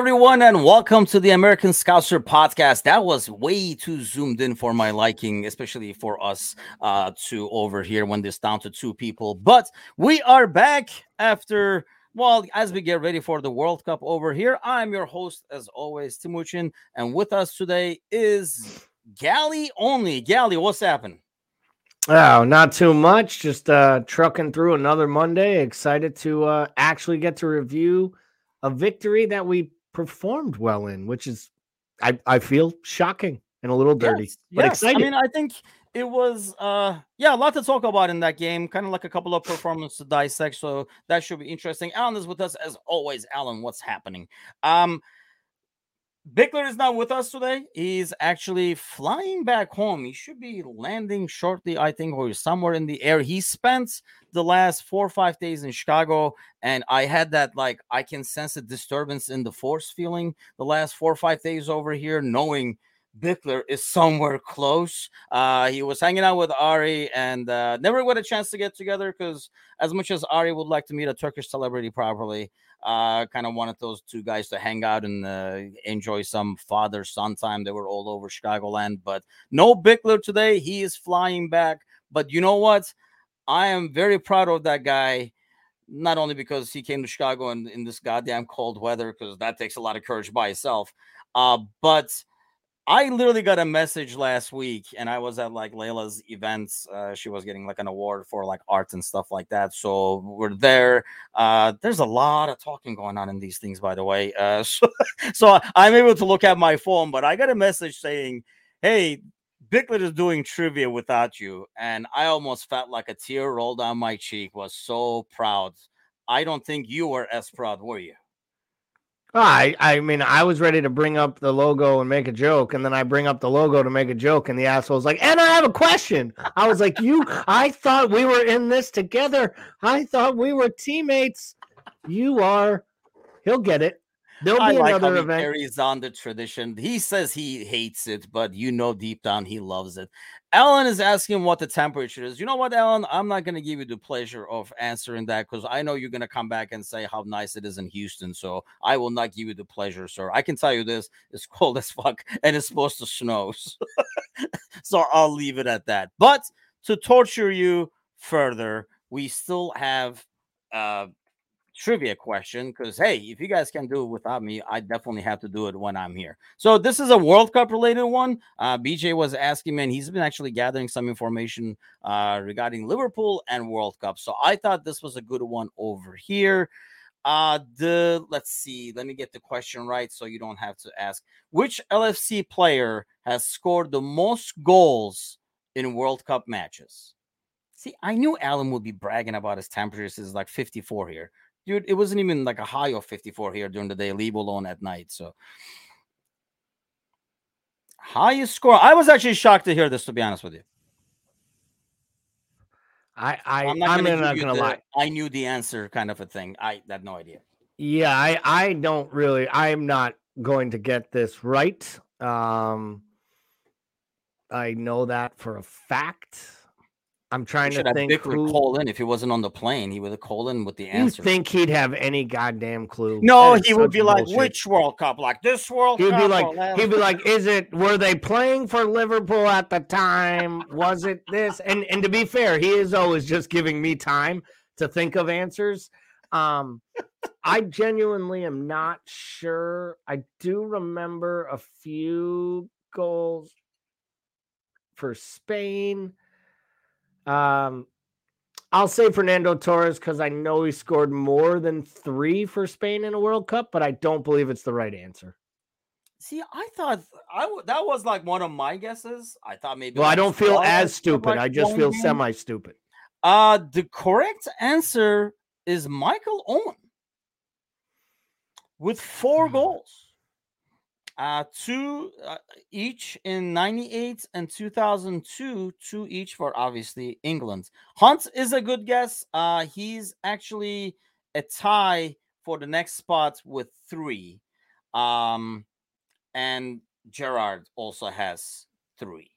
Everyone, and welcome to the American Scouser podcast. That was way too zoomed in for my liking, especially for us uh, to over here when this down to two people. But we are back after, well, as we get ready for the World Cup over here. I'm your host, as always, Timuchin, and with us today is Gally only. Gally, what's happening? Oh, not too much. Just uh, trucking through another Monday. Excited to uh, actually get to review a victory that we performed well in, which is, I, I feel shocking and a little dirty, yes, but yes. excited. I mean, I think it was, uh, yeah, a lot to talk about in that game. Kind of like a couple of performances to dissect. So that should be interesting. Alan is with us as always. Alan, what's happening? Um, Bickler is not with us today. He's actually flying back home. He should be landing shortly, I think, or somewhere in the air. He spent the last four or five days in Chicago, and I had that like I can sense a disturbance in the force feeling the last four or five days over here, knowing Bickler is somewhere close. Uh, he was hanging out with Ari and uh, never got a chance to get together because, as much as Ari would like to meet a Turkish celebrity properly, uh, kind of wanted those two guys to hang out and uh, enjoy some father son time. They were all over Chicagoland, but no Bickler today. He is flying back. But you know what? I am very proud of that guy. Not only because he came to Chicago in, in this goddamn cold weather, because that takes a lot of courage by itself, uh, but I literally got a message last week, and I was at like Layla's events. Uh, she was getting like an award for like art and stuff like that. So we're there. Uh, there's a lot of talking going on in these things, by the way. Uh, so, so I'm able to look at my phone, but I got a message saying, "Hey, Bickler is doing trivia without you," and I almost felt like a tear rolled down my cheek. Was so proud. I don't think you were as proud, were you? I I mean, I was ready to bring up the logo and make a joke, and then I bring up the logo to make a joke, and the asshole's like, "And I have a question." I was like, "You? I thought we were in this together. I thought we were teammates. You are. He'll get it. There'll be I like another event." carries on the tradition. He says he hates it, but you know deep down he loves it. Alan is asking what the temperature is. You know what, Alan? I'm not going to give you the pleasure of answering that because I know you're going to come back and say how nice it is in Houston. So I will not give you the pleasure, sir. I can tell you this: it's cold as fuck, and it's supposed to snow. so I'll leave it at that. But to torture you further, we still have uh trivia question because hey, if you guys can do it without me, I definitely have to do it when I'm here. So this is a World Cup related one. Uh, BJ was asking me, and he's been actually gathering some information uh, regarding Liverpool and World Cup. So I thought this was a good one over here. Uh, the let's see, let me get the question right so you don't have to ask which LFC player has scored the most goals in World Cup matches. See, I knew Alan would be bragging about his temperatures is like 54 here dude, it wasn't even like a high of 54 here during the day, leave alone at night. So highest score. I was actually shocked to hear this, to be honest with you. I I I'm not I'm gonna, not gonna the, lie. I knew the answer kind of a thing. I had no idea. Yeah, I I don't really. I'm not going to get this right. Um, I know that for a fact. I'm trying You to have think Vic would who. call in if he wasn't on the plane. He would have called in with the answer. You think he'd have any goddamn clue? no, he would such be like, which World Cup? Like this World He'd Cup? be like, he'd be like, is it? Were they playing for Liverpool at the time? Was it this? And and to be fair, he is always just giving me time to think of answers. Um, I genuinely am not sure. I do remember a few goals for Spain. Um, I'll say Fernando Torres because I know he scored more than three for Spain in a World Cup, but I don't believe it's the right answer. See, I thought I w- that was like one of my guesses. I thought maybe. Well, I don't feel as stupid. I just feel semi stupid. Uh the correct answer is Michael Owen with four Hmm. goals. Uh, two uh, each in 98 and 2002, two each for obviously England. Hunt is a good guess. Uh, he's actually a tie for the next spot with three. Um, and Gerrard also has three.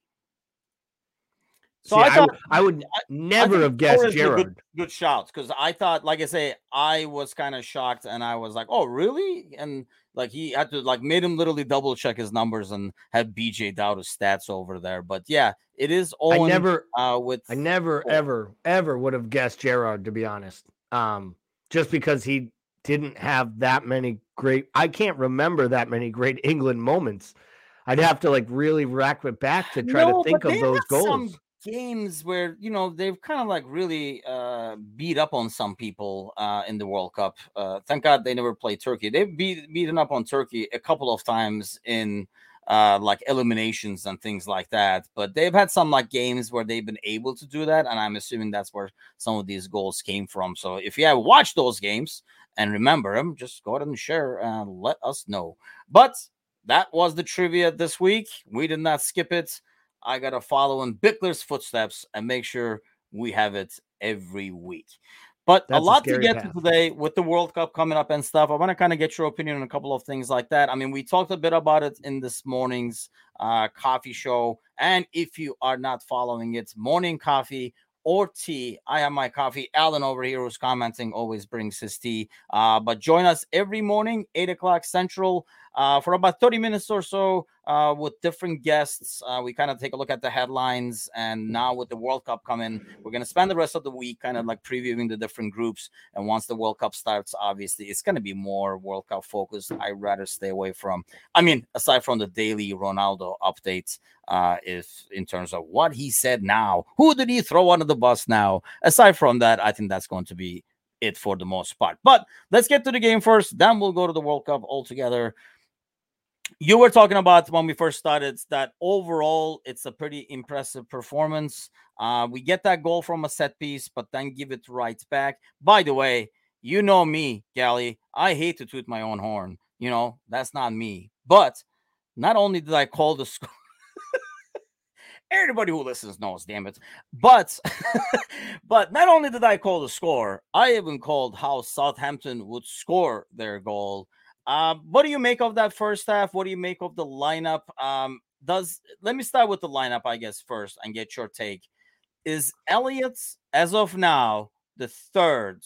So See, I thought I, would, I would never have guessed Gerrard. Good, good shots because I thought, like I say, I was kind of shocked and I was like, "Oh, really?" And like he had to like made him literally double check his numbers and had BJ doubt Dowd's stats over there. But yeah, it is Owen. I never uh, with I never ever ever would have guessed Gerrard to be honest. Um, just because he didn't have that many great. I can't remember that many great England moments. I'd have to like really rack it back to try no, to think of those goals games where you know they've kind of like really uh, beat up on some people uh, in the World Cup. Uh, thank God they never played Turkey. They've beat beaten up on Turkey a couple of times in uh, like eliminations and things like that. But they've had some like games where they've been able to do that, and I'm assuming that's where some of these goals came from. So if you have watched those games and remember them, just go ahead and share and let us know. But that was the trivia this week. We did not skip it. I got to follow in Bickler's footsteps and make sure we have it every week. But That's a lot a to get path. to today with the World Cup coming up and stuff. I want to kind of get your opinion on a couple of things like that. I mean, we talked a bit about it in this morning's uh, coffee show. And if you are not following it, morning coffee or tea. I have my coffee. Alan over here who's commenting always brings his tea. Uh, but join us every morning, 8 o'clock Central, uh, for about 30 minutes or so uh, with different guests. Uh, we kind of take a look at the headlines. And now with the World Cup coming, we're going to spend the rest of the week kind of like previewing the different groups. And once the World Cup starts, obviously, it's going to be more World Cup focused. I'd rather stay away from, I mean, aside from the daily Ronaldo updates, uh, if in terms of what he said now, who did he throw under the bus now? Aside from that, I think that's going to be it for the most part. But let's get to the game first. Then we'll go to the World Cup altogether you were talking about when we first started that overall it's a pretty impressive performance. Uh, we get that goal from a set piece, but then give it right back. By the way, you know me, Gally. I hate to toot my own horn. You know, that's not me. But not only did I call the score, everybody who listens knows, damn it. But but not only did I call the score, I even called how Southampton would score their goal. Um, what do you make of that first half? What do you make of the lineup? Um, does let me start with the lineup, I guess, first and get your take. Is Elliott, as of now, the third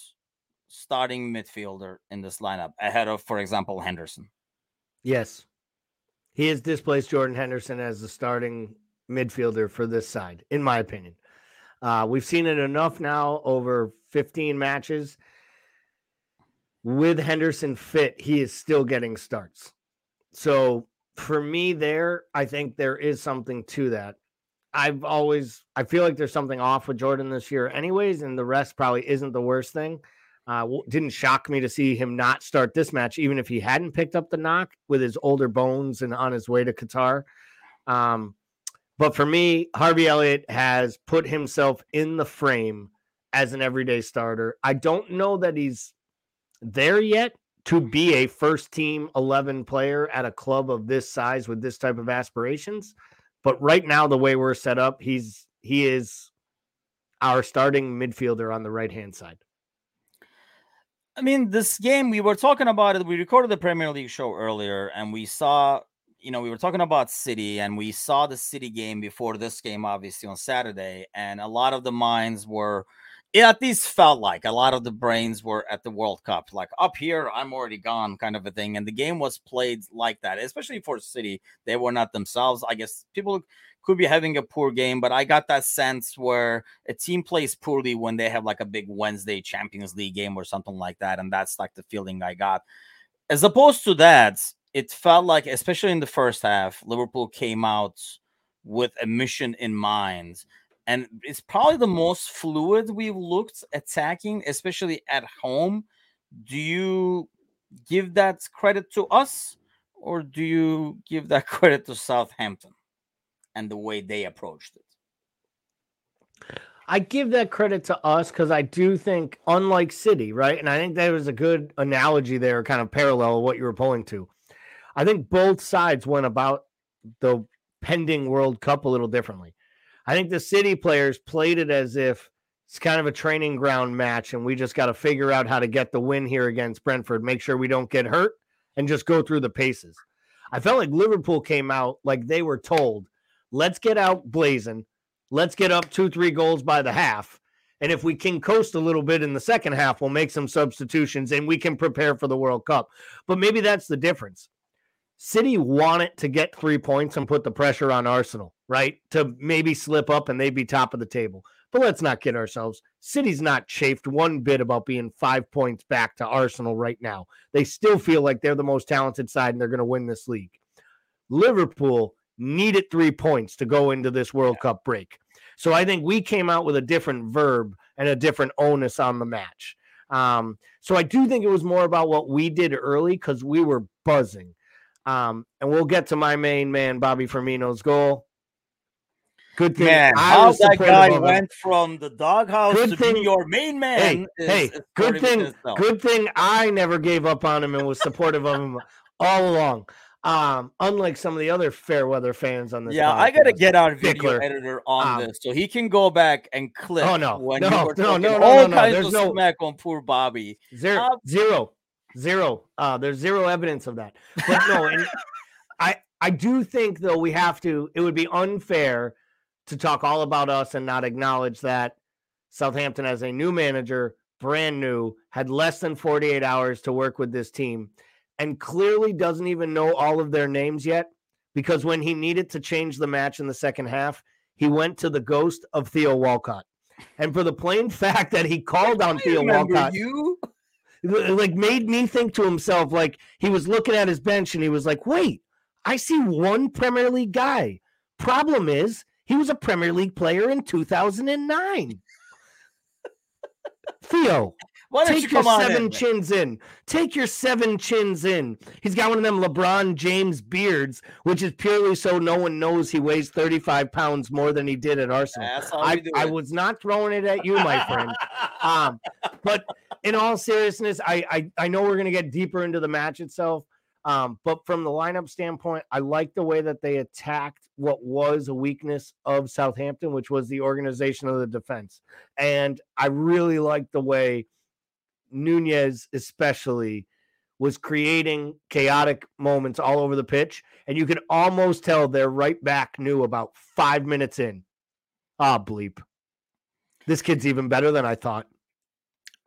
starting midfielder in this lineup ahead of, for example, Henderson? Yes. He has displaced Jordan Henderson as the starting midfielder for this side, in my opinion. Uh, we've seen it enough now over 15 matches with Henderson fit, he is still getting starts. So for me, there, I think there is something to that. I've always, I feel like there's something off with Jordan this year, anyways, and the rest probably isn't the worst thing. Uh, didn't shock me to see him not start this match, even if he hadn't picked up the knock with his older bones and on his way to Qatar. Um, but for me, Harvey Elliott has put himself in the frame as an everyday starter. I don't know that he's there yet to be a first team 11 player at a club of this size with this type of aspirations. But right now, the way we're set up, he's he is our starting midfielder on the right hand side. I mean, this game we were talking about it. We recorded the Premier League show earlier, and we saw, you know, we were talking about City, and we saw the City game before this game, obviously on Saturday, and a lot of the minds were it at least felt like a lot of the brains were at the World Cup, like up here, I'm already gone, kind of a thing. And the game was played like that, especially for City. They were not themselves. I guess people could be having a poor game, but I got that sense where a team plays poorly when they have like a big Wednesday Champions League game or something like that. And that's like the feeling I got. As opposed to that, it felt like, especially in the first half, Liverpool came out with a mission in mind and it's probably the most fluid we've looked attacking, especially at home. Do you give that credit to us, or do you give that credit to Southampton and the way they approached it? I give that credit to us because I do think, unlike City, right? And I think that was a good analogy there, kind of parallel what you were pulling to. I think both sides went about the pending World Cup a little differently. I think the City players played it as if it's kind of a training ground match, and we just got to figure out how to get the win here against Brentford, make sure we don't get hurt, and just go through the paces. I felt like Liverpool came out like they were told, let's get out blazing, Let's get up two, three goals by the half. And if we can coast a little bit in the second half, we'll make some substitutions and we can prepare for the World Cup. But maybe that's the difference. City wanted to get three points and put the pressure on Arsenal, right? To maybe slip up and they'd be top of the table. But let's not kid ourselves. City's not chafed one bit about being five points back to Arsenal right now. They still feel like they're the most talented side and they're going to win this league. Liverpool needed three points to go into this World Cup break. So I think we came out with a different verb and a different onus on the match. Um, so I do think it was more about what we did early because we were buzzing. Um, and we'll get to my main man, Bobby Firmino's goal. Good thing. Man, how that guy went from the doghouse good to thing, be your main man. Hey, is, hey, is good thing. Good thing I never gave up on him and was supportive of him all along. Um, unlike some of the other fair weather fans on this. Yeah, podcast. I gotta get our video editor on um, this so he can go back and clip. Oh no, when no, no, no, no, all no, kinds There's of no smack on poor Bobby. Zero, uh, zero, zero. Uh, there's zero evidence of that. But no, and I I do think though we have to. It would be unfair to talk all about us and not acknowledge that Southampton as a new manager, brand new, had less than 48 hours to work with this team and clearly doesn't even know all of their names yet because when he needed to change the match in the second half, he went to the ghost of Theo Walcott. And for the plain fact that he called on Theo Walcott, you like made me think to himself, like he was looking at his bench and he was like, wait, I see one Premier League guy. Problem is, he was a Premier League player in 2009. Theo, why don't Take you come your seven in, chins in. Take your seven chins in. He's got one of them LeBron James beards, which is purely so no one knows he weighs 35 pounds more than he did at Arsenal. I, I was not throwing it at you, my friend. um, but in all seriousness, I, I, I know we're going to get deeper into the match itself. Um, but from the lineup standpoint, I like the way that they attacked what was a weakness of Southampton, which was the organization of the defense. And I really like the way Nunez, especially, was creating chaotic moments all over the pitch. And you can almost tell their right back knew about five minutes in. Ah, bleep. This kid's even better than I thought.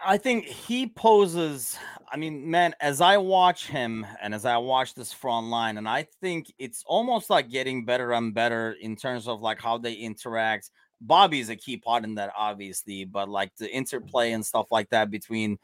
I think he poses. I mean, man, as I watch him and as I watch this front line, and I think it's almost like getting better and better in terms of like how they interact. Bobby's a key part in that, obviously, but like the interplay and stuff like that between,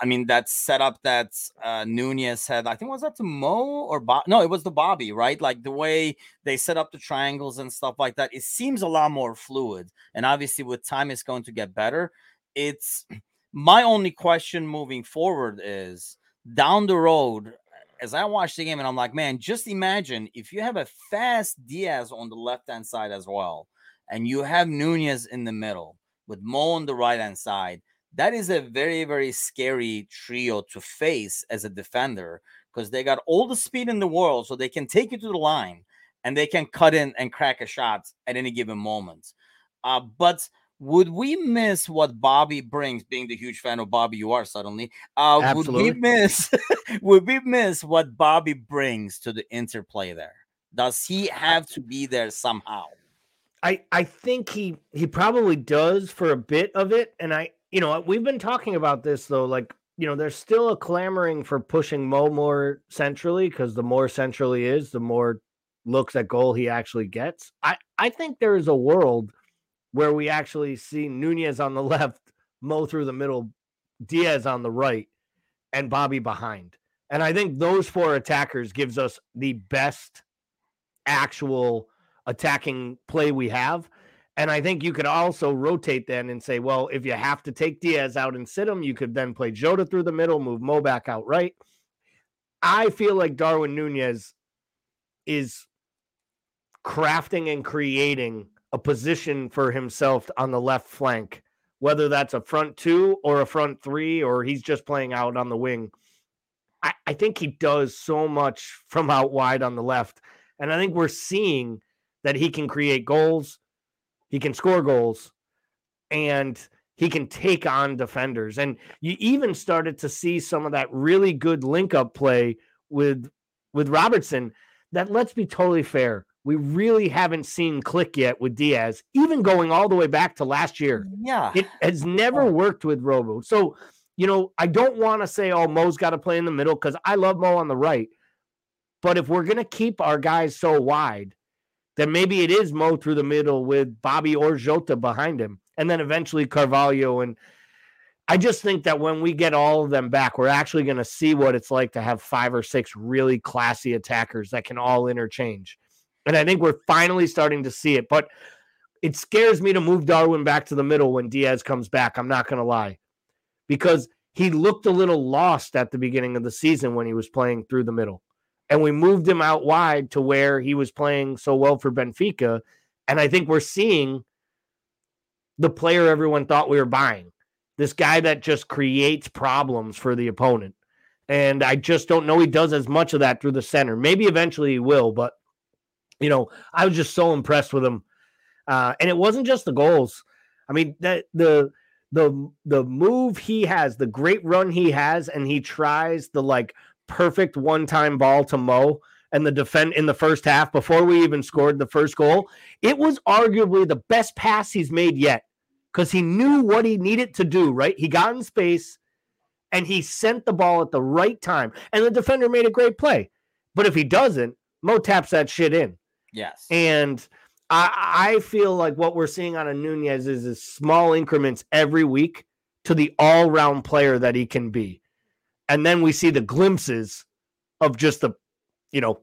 I mean, that setup that uh, Nunez had, I think was that to Mo or Bob? No, it was the Bobby, right? Like the way they set up the triangles and stuff like that. It seems a lot more fluid, and obviously with time, it's going to get better. It's my only question moving forward is down the road. As I watch the game, and I'm like, man, just imagine if you have a fast Diaz on the left hand side as well and you have Nunez in the middle with Mo on the right hand side, that is a very, very scary trio to face as a defender because they got all the speed in the world, so they can take you to the line and they can cut in and crack a shot at any given moment. Uh, but would we miss what Bobby brings? Being the huge fan of Bobby, you are suddenly. Uh, would we miss? would we miss what Bobby brings to the interplay there? Does he have to be there somehow? I I think he he probably does for a bit of it, and I you know we've been talking about this though, like you know there's still a clamoring for pushing Mo more centrally because the more centrally is, the more looks at goal he actually gets. I I think there is a world where we actually see Nunez on the left, Mo through the middle, Diaz on the right, and Bobby behind. And I think those four attackers gives us the best actual attacking play we have. And I think you could also rotate then and say, well, if you have to take Diaz out and sit him, you could then play Jota through the middle, move Mo back out right. I feel like Darwin Nunez is crafting and creating a position for himself on the left flank, whether that's a front two or a front three, or he's just playing out on the wing. I, I think he does so much from out wide on the left. And I think we're seeing that he can create goals, he can score goals, and he can take on defenders. And you even started to see some of that really good link up play with with Robertson. That let's be totally fair. we really haven't seen click yet with Diaz, even going all the way back to last year. Yeah. It has never worked with Robo. So, you know, I don't want to say, oh, Mo's got to play in the middle because I love Mo on the right. But if we're going to keep our guys so wide, then maybe it is Mo through the middle with Bobby or Jota behind him. And then eventually Carvalho. And I just think that when we get all of them back, we're actually going to see what it's like to have five or six really classy attackers that can all interchange. And I think we're finally starting to see it. But it scares me to move Darwin back to the middle when Diaz comes back. I'm not going to lie. Because he looked a little lost at the beginning of the season when he was playing through the middle. And we moved him out wide to where he was playing so well for Benfica. And I think we're seeing the player everyone thought we were buying. This guy that just creates problems for the opponent. And I just don't know he does as much of that through the center. Maybe eventually he will, but you know, I was just so impressed with him. Uh, and it wasn't just the goals. I mean, that the the the move he has, the great run he has, and he tries the like perfect one-time ball to Mo and the defend in the first half before we even scored the first goal. It was arguably the best pass he's made yet because he knew what he needed to do, right? He got in space and he sent the ball at the right time. And the defender made a great play. But if he doesn't, Mo taps that shit in. Yes. And I, I feel like what we're seeing on a Nunez is, is small increments every week to the all round player that he can be. And then we see the glimpses of just the, you know,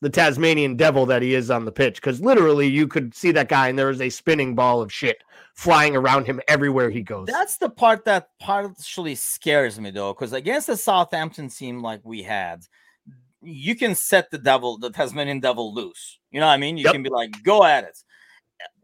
the Tasmanian devil that he is on the pitch. Because literally, you could see that guy, and there is a spinning ball of shit flying around him everywhere he goes. That's the part that partially scares me, though, because against the Southampton team like we had, you can set the devil, the Tasmanian devil loose. You know what I mean? You yep. can be like, go at it.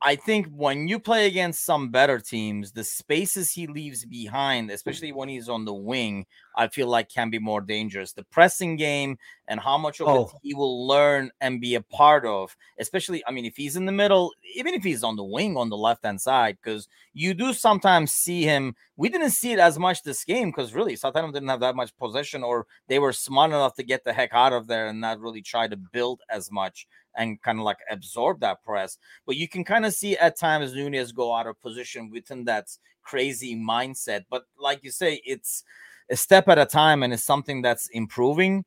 I think when you play against some better teams, the spaces he leaves behind, especially when he's on the wing, I feel like can be more dangerous. The pressing game and how much of oh. it he will learn and be a part of, especially, I mean, if he's in the middle, even if he's on the wing on the left hand side, because you do sometimes see him. We didn't see it as much this game because really Southampton didn't have that much possession, or they were smart enough to get the heck out of there and not really try to build as much and kind of like absorb that press. But you can kind of see at times Nunez go out of position within that crazy mindset. But like you say, it's a step at a time and it's something that's improving.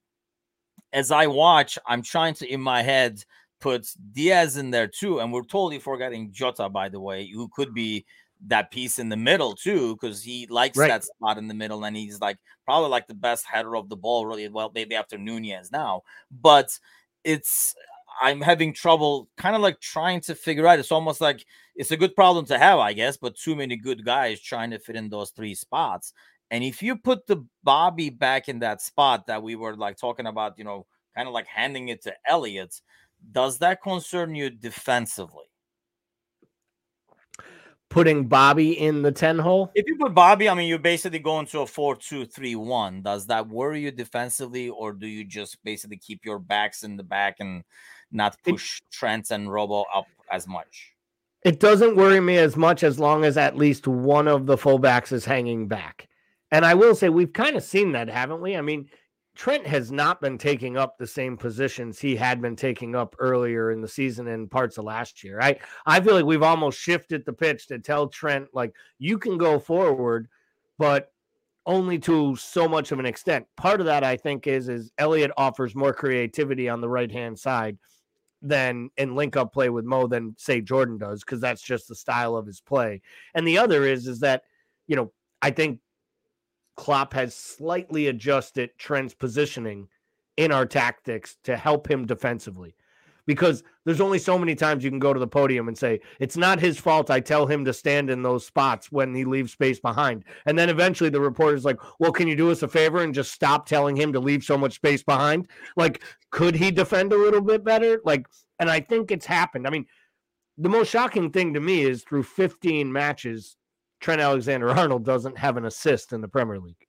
As I watch, I'm trying to in my head put Diaz in there too. And we're totally forgetting Jota, by the way, who could be that piece in the middle too, because he likes right. that spot in the middle, and he's like probably like the best header of the ball, really well, maybe after Nunez now. But it's I'm having trouble kind of like trying to figure out. It's almost like it's a good problem to have, I guess, but too many good guys trying to fit in those three spots. And if you put the Bobby back in that spot that we were like talking about, you know, kind of like handing it to Elliott, does that concern you defensively? putting Bobby in the 10 hole? If you put Bobby, I mean, you're basically going to a 4 2 3 1. Does that worry you defensively, or do you just basically keep your backs in the back and not push it, Trent and Robo up as much? It doesn't worry me as much as long as at least one of the fullbacks is hanging back. And I will say, we've kind of seen that, haven't we? I mean, Trent has not been taking up the same positions he had been taking up earlier in the season and parts of last year. I I feel like we've almost shifted the pitch to tell Trent like you can go forward, but only to so much of an extent. Part of that I think is is Elliott offers more creativity on the right hand side than in link up play with Mo than say Jordan does because that's just the style of his play. And the other is is that you know I think Klopp has slightly adjusted Trent's positioning in our tactics to help him defensively. Because there's only so many times you can go to the podium and say, it's not his fault. I tell him to stand in those spots when he leaves space behind. And then eventually the reporter's like, well, can you do us a favor and just stop telling him to leave so much space behind? Like, could he defend a little bit better? Like, and I think it's happened. I mean, the most shocking thing to me is through 15 matches, Trent Alexander Arnold doesn't have an assist in the Premier League.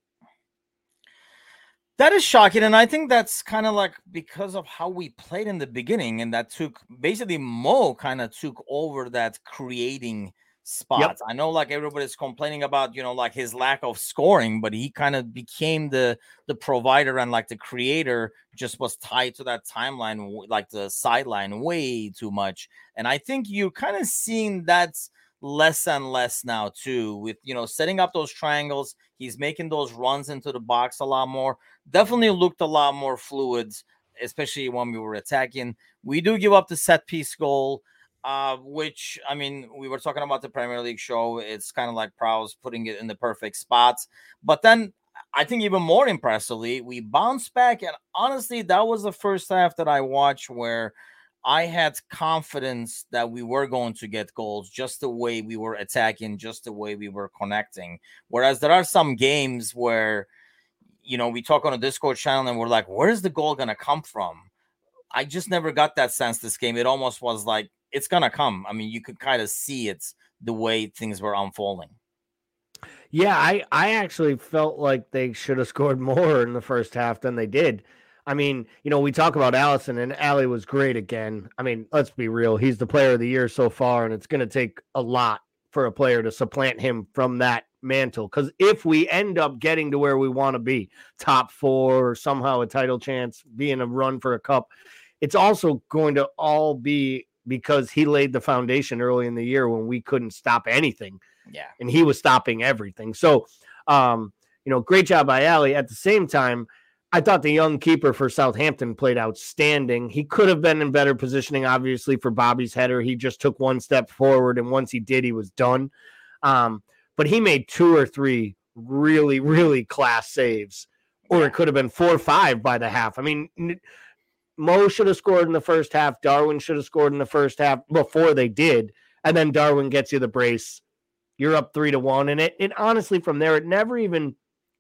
That is shocking. And I think that's kind of like because of how we played in the beginning, and that took basically Mo kind of took over that creating spot. Yep. I know like everybody's complaining about, you know, like his lack of scoring, but he kind of became the the provider and like the creator just was tied to that timeline like the sideline way too much. And I think you're kind of seeing that's less and less now too with you know setting up those triangles he's making those runs into the box a lot more definitely looked a lot more fluid especially when we were attacking we do give up the set piece goal uh, which I mean, we were talking about the Premier League show. It's kind of like Prowse putting it in the perfect spots. But then I think even more impressively, we bounced back. And honestly, that was the first half that I watched where I had confidence that we were going to get goals just the way we were attacking, just the way we were connecting. Whereas there are some games where, you know, we talk on a Discord channel and we're like, where's the goal going to come from? I just never got that sense this game. It almost was like it's gonna come. I mean, you could kind of see it's the way things were unfolding. Yeah, I I actually felt like they should have scored more in the first half than they did. I mean, you know, we talk about Alisson and Ali was great again. I mean, let's be real. He's the player of the year so far, and it's going to take a lot for a player to supplant him from that mantle. Because if we end up getting to where we want to be, top four or somehow a title chance, being a run for a cup, it's also going to all be because he laid the foundation early in the year when we couldn't stop anything. Yeah. And he was stopping everything. So, um, you know, great job by Ali. At the same time, I thought the young keeper for Southampton played outstanding. He could have been in better positioning, obviously, for Bobby's header. He just took one step forward, and once he did, he was done. Um, but he made two or three really, really class saves, or it could have been four or five by the half. I mean, Mo should have scored in the first half. Darwin should have scored in the first half before they did. And then Darwin gets you the brace. You're up three to one. And it, it honestly, from there, it never even,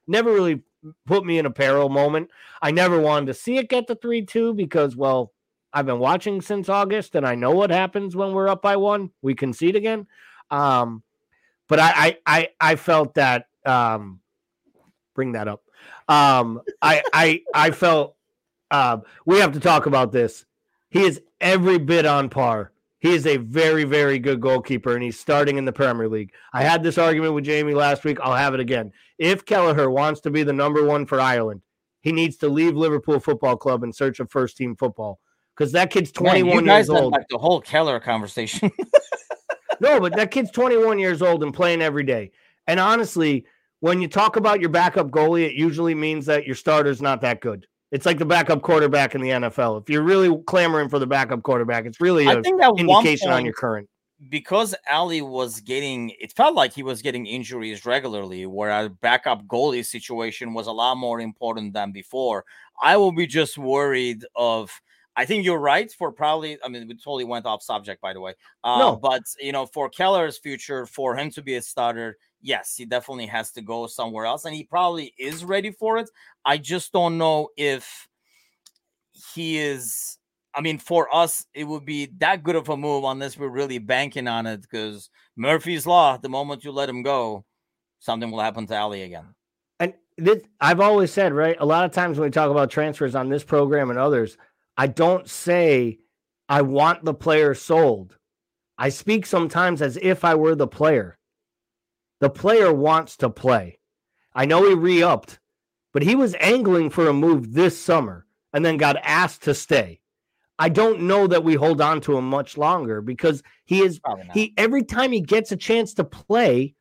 never really put me in a peril moment. I never wanted to see it get to 3 2 because, well, I've been watching since August and I know what happens when we're up by one. We concede again. Um, but I, I, I, I felt that, um, bring that up. Um, I, I, I felt uh, we have to talk about this. He is every bit on par. He is a very, very good goalkeeper, and he's starting in the Premier League. I had this argument with Jamie last week. I'll have it again. If Kelleher wants to be the number one for Ireland, he needs to leave Liverpool Football Club in search of first team football because that kid's 21 Man, years old. Like the whole Kelleher conversation. no, but that kid's 21 years old and playing every day. And honestly, when you talk about your backup goalie, it usually means that your starter's not that good. It's like the backup quarterback in the NFL. If you're really clamoring for the backup quarterback, it's really an indication point, on your current. Because Ali was getting, it felt like he was getting injuries regularly, where a backup goalie situation was a lot more important than before. I will be just worried of. I think you're right for probably. I mean, we totally went off subject, by the way. Uh, no, but you know, for Keller's future, for him to be a starter, yes, he definitely has to go somewhere else, and he probably is ready for it. I just don't know if he is. I mean, for us, it would be that good of a move unless we're really banking on it because Murphy's Law, the moment you let him go, something will happen to Ali again. And this, I've always said, right? A lot of times when we talk about transfers on this program and others, I don't say I want the player sold. I speak sometimes as if I were the player. The player wants to play. I know he re upped, but he was angling for a move this summer and then got asked to stay. I don't know that we hold on to him much longer because he is he every time he gets a chance to play,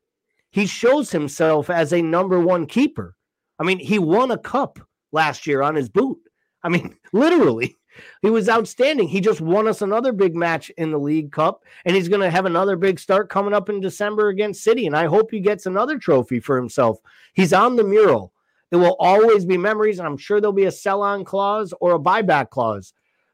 he shows himself as a number one keeper. I mean, he won a cup last year on his boot. I mean, literally. He was outstanding. He just won us another big match in the League Cup, and he's going to have another big start coming up in December against City. And I hope he gets another trophy for himself. He's on the mural. There will always be memories, and I'm sure there'll be a sell on clause or a buyback clause.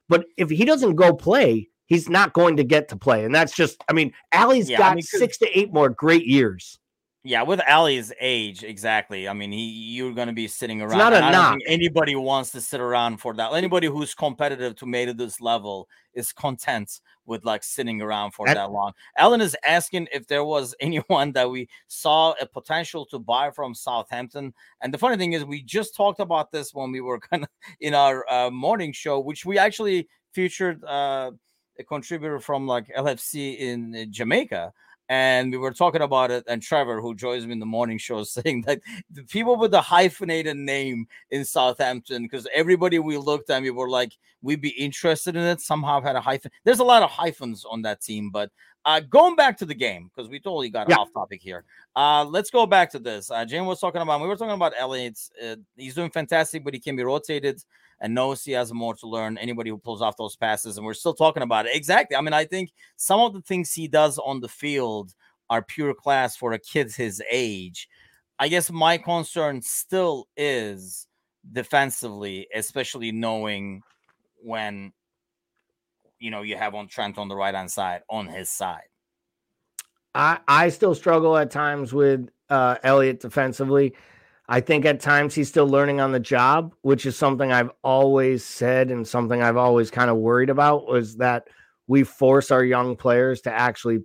But if he doesn't go play, he's not going to get to play. And that's just, I mean, Ali's yeah, got I mean, six to eight more great years. Yeah, with Ali's age, exactly. I mean, he you're going to be sitting around. It's not a I knock. anybody wants to sit around for that. Anybody who's competitive to make it this level is content with like sitting around for and, that long. Alan is asking if there was anyone that we saw a potential to buy from Southampton. And the funny thing is, we just talked about this when we were kind of in our uh, morning show, which we actually featured uh, a contributor from like LFC in Jamaica and we were talking about it. And Trevor, who joins me in the morning show, is saying that the people with the hyphenated name in Southampton, because everybody we looked at, we were like, we'd be interested in it. Somehow had a hyphen. There's a lot of hyphens on that team, but uh, going back to the game because we totally got yeah. off topic here. Uh, let's go back to this. Uh, Jane was talking about. We were talking about Elliott. Uh, he's doing fantastic, but he can be rotated and knows he has more to learn. Anybody who pulls off those passes, and we're still talking about it. Exactly. I mean, I think some of the things he does on the field are pure class for a kid his age. I guess my concern still is defensively, especially knowing when you know you have on Trent on the right hand side on his side. I I still struggle at times with uh, Elliott defensively. I think at times he's still learning on the job, which is something I've always said and something I've always kind of worried about was that we force our young players to actually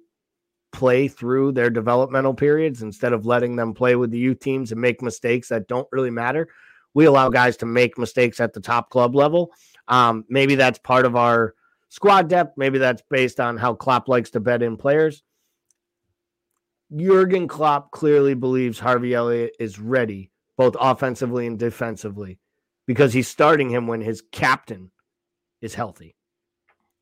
play through their developmental periods instead of letting them play with the youth teams and make mistakes that don't really matter. We allow guys to make mistakes at the top club level. Um, maybe that's part of our squad depth. Maybe that's based on how Klopp likes to bet in players. Jurgen Klopp clearly believes Harvey Elliott is ready both offensively and defensively, because he's starting him when his captain is healthy.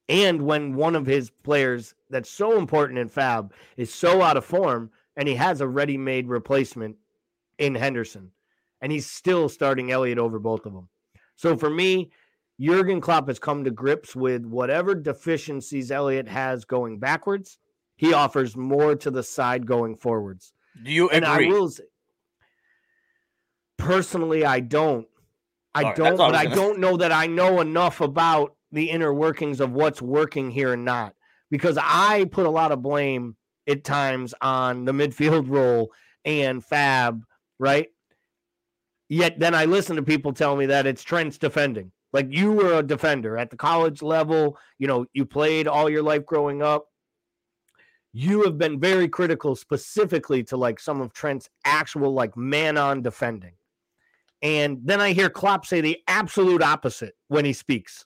And when one of his players that's so important in Fab is so out of form and he has a ready made replacement in Henderson, and he's still starting Elliott over both of them. So for me, Jurgen Klopp has come to grips with whatever deficiencies Elliott has going backwards. He offers more to the side going forwards. Do you agree? And I will say, Personally, I don't. I right, don't, but I don't know that I know enough about the inner workings of what's working here and not because I put a lot of blame at times on the midfield role and Fab, right? Yet then I listen to people tell me that it's Trent's defending. Like you were a defender at the college level, you know, you played all your life growing up. You have been very critical specifically to like some of Trent's actual like man on defending. And then I hear Klopp say the absolute opposite when he speaks.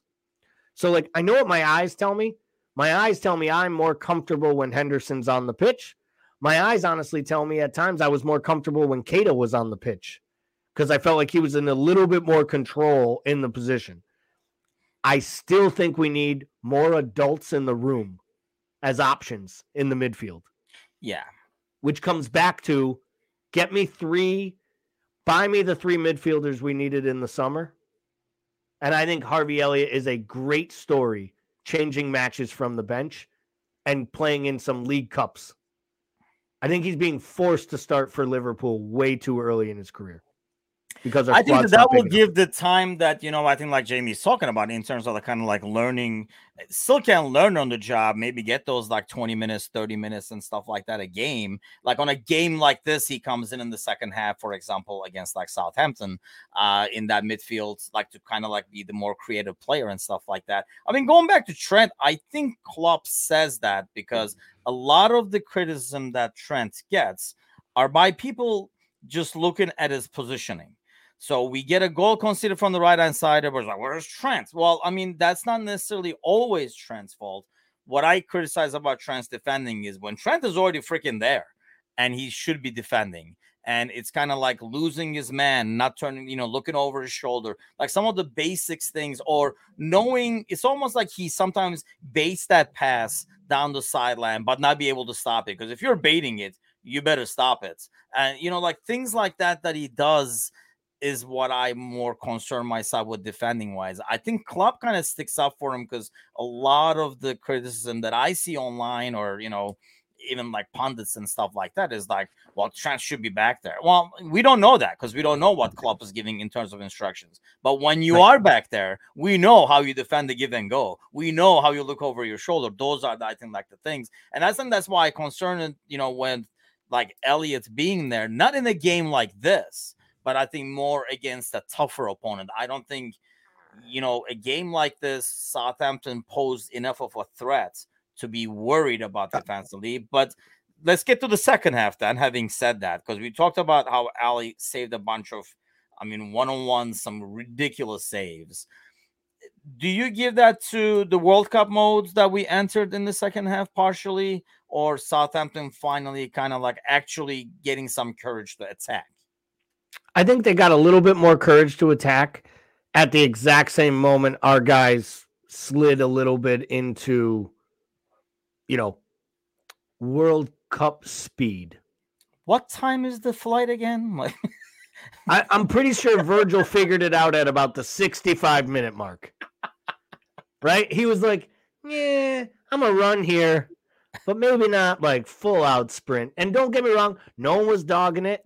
So, like, I know what my eyes tell me. My eyes tell me I'm more comfortable when Henderson's on the pitch. My eyes honestly tell me at times I was more comfortable when Keita was on the pitch because I felt like he was in a little bit more control in the position. I still think we need more adults in the room as options in the midfield. Yeah. Which comes back to get me three Buy me the three midfielders we needed in the summer. And I think Harvey Elliott is a great story, changing matches from the bench and playing in some league cups. I think he's being forced to start for Liverpool way too early in his career because I think that, that will give the time that you know I think like Jamie's talking about in terms of the kind of like learning still can learn on the job maybe get those like 20 minutes 30 minutes and stuff like that a game. Like on a game like this he comes in in the second half for example against like Southampton uh in that midfield like to kind of like be the more creative player and stuff like that. I mean going back to Trent I think Klopp says that because a lot of the criticism that Trent gets are by people just looking at his positioning so we get a goal conceded from the right hand side. Everybody's like, where's Trent? Well, I mean, that's not necessarily always Trent's fault. What I criticize about Trent's defending is when Trent is already freaking there and he should be defending. And it's kind of like losing his man, not turning, you know, looking over his shoulder, like some of the basics things, or knowing it's almost like he sometimes baits that pass down the sideline, but not be able to stop it. Because if you're baiting it, you better stop it. And, you know, like things like that that he does is what I'm more concerned myself with defending wise. I think Klopp kind of sticks up for him because a lot of the criticism that I see online or you know even like pundits and stuff like that is like, well, Trent should be back there. Well, we don't know that because we don't know what Klopp is giving in terms of instructions. But when you right. are back there, we know how you defend the give and go. We know how you look over your shoulder. Those are, I think, like the things. And I think that's why I'm concerned, you know, when like Elliott being there, not in a game like this, but I think more against a tougher opponent. I don't think, you know, a game like this, Southampton posed enough of a threat to be worried about defensively. But let's get to the second half then, having said that, because we talked about how Ali saved a bunch of, I mean, one on one, some ridiculous saves. Do you give that to the World Cup modes that we entered in the second half partially, or Southampton finally kind of like actually getting some courage to attack? I think they got a little bit more courage to attack at the exact same moment our guys slid a little bit into you know World Cup speed. What time is the flight again? I, I'm pretty sure Virgil figured it out at about the 65 minute mark. Right? He was like, Yeah, I'm gonna run here, but maybe not like full out sprint. And don't get me wrong, no one was dogging it,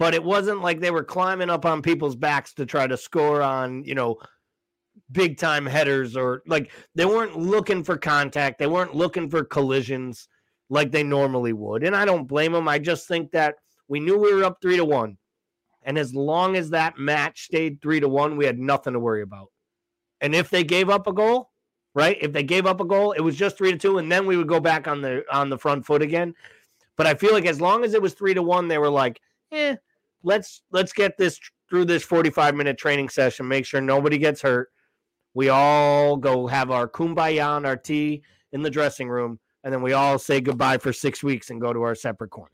but it wasn't like they were climbing up on people's backs to try to score on, you know, big time headers or like they weren't looking for contact. They weren't looking for collisions like they normally would. And I don't blame them. I just think that we knew we were up three to one. And as long as that match stayed three to one, we had nothing to worry about. And if they gave up a goal, right? If they gave up a goal, it was just three to two, and then we would go back on the on the front foot again. But I feel like as long as it was three to one, they were like, eh, let's let's get this through this 45 minute training session, make sure nobody gets hurt. We all go have our kumbaya and our tea in the dressing room, and then we all say goodbye for six weeks and go to our separate corners.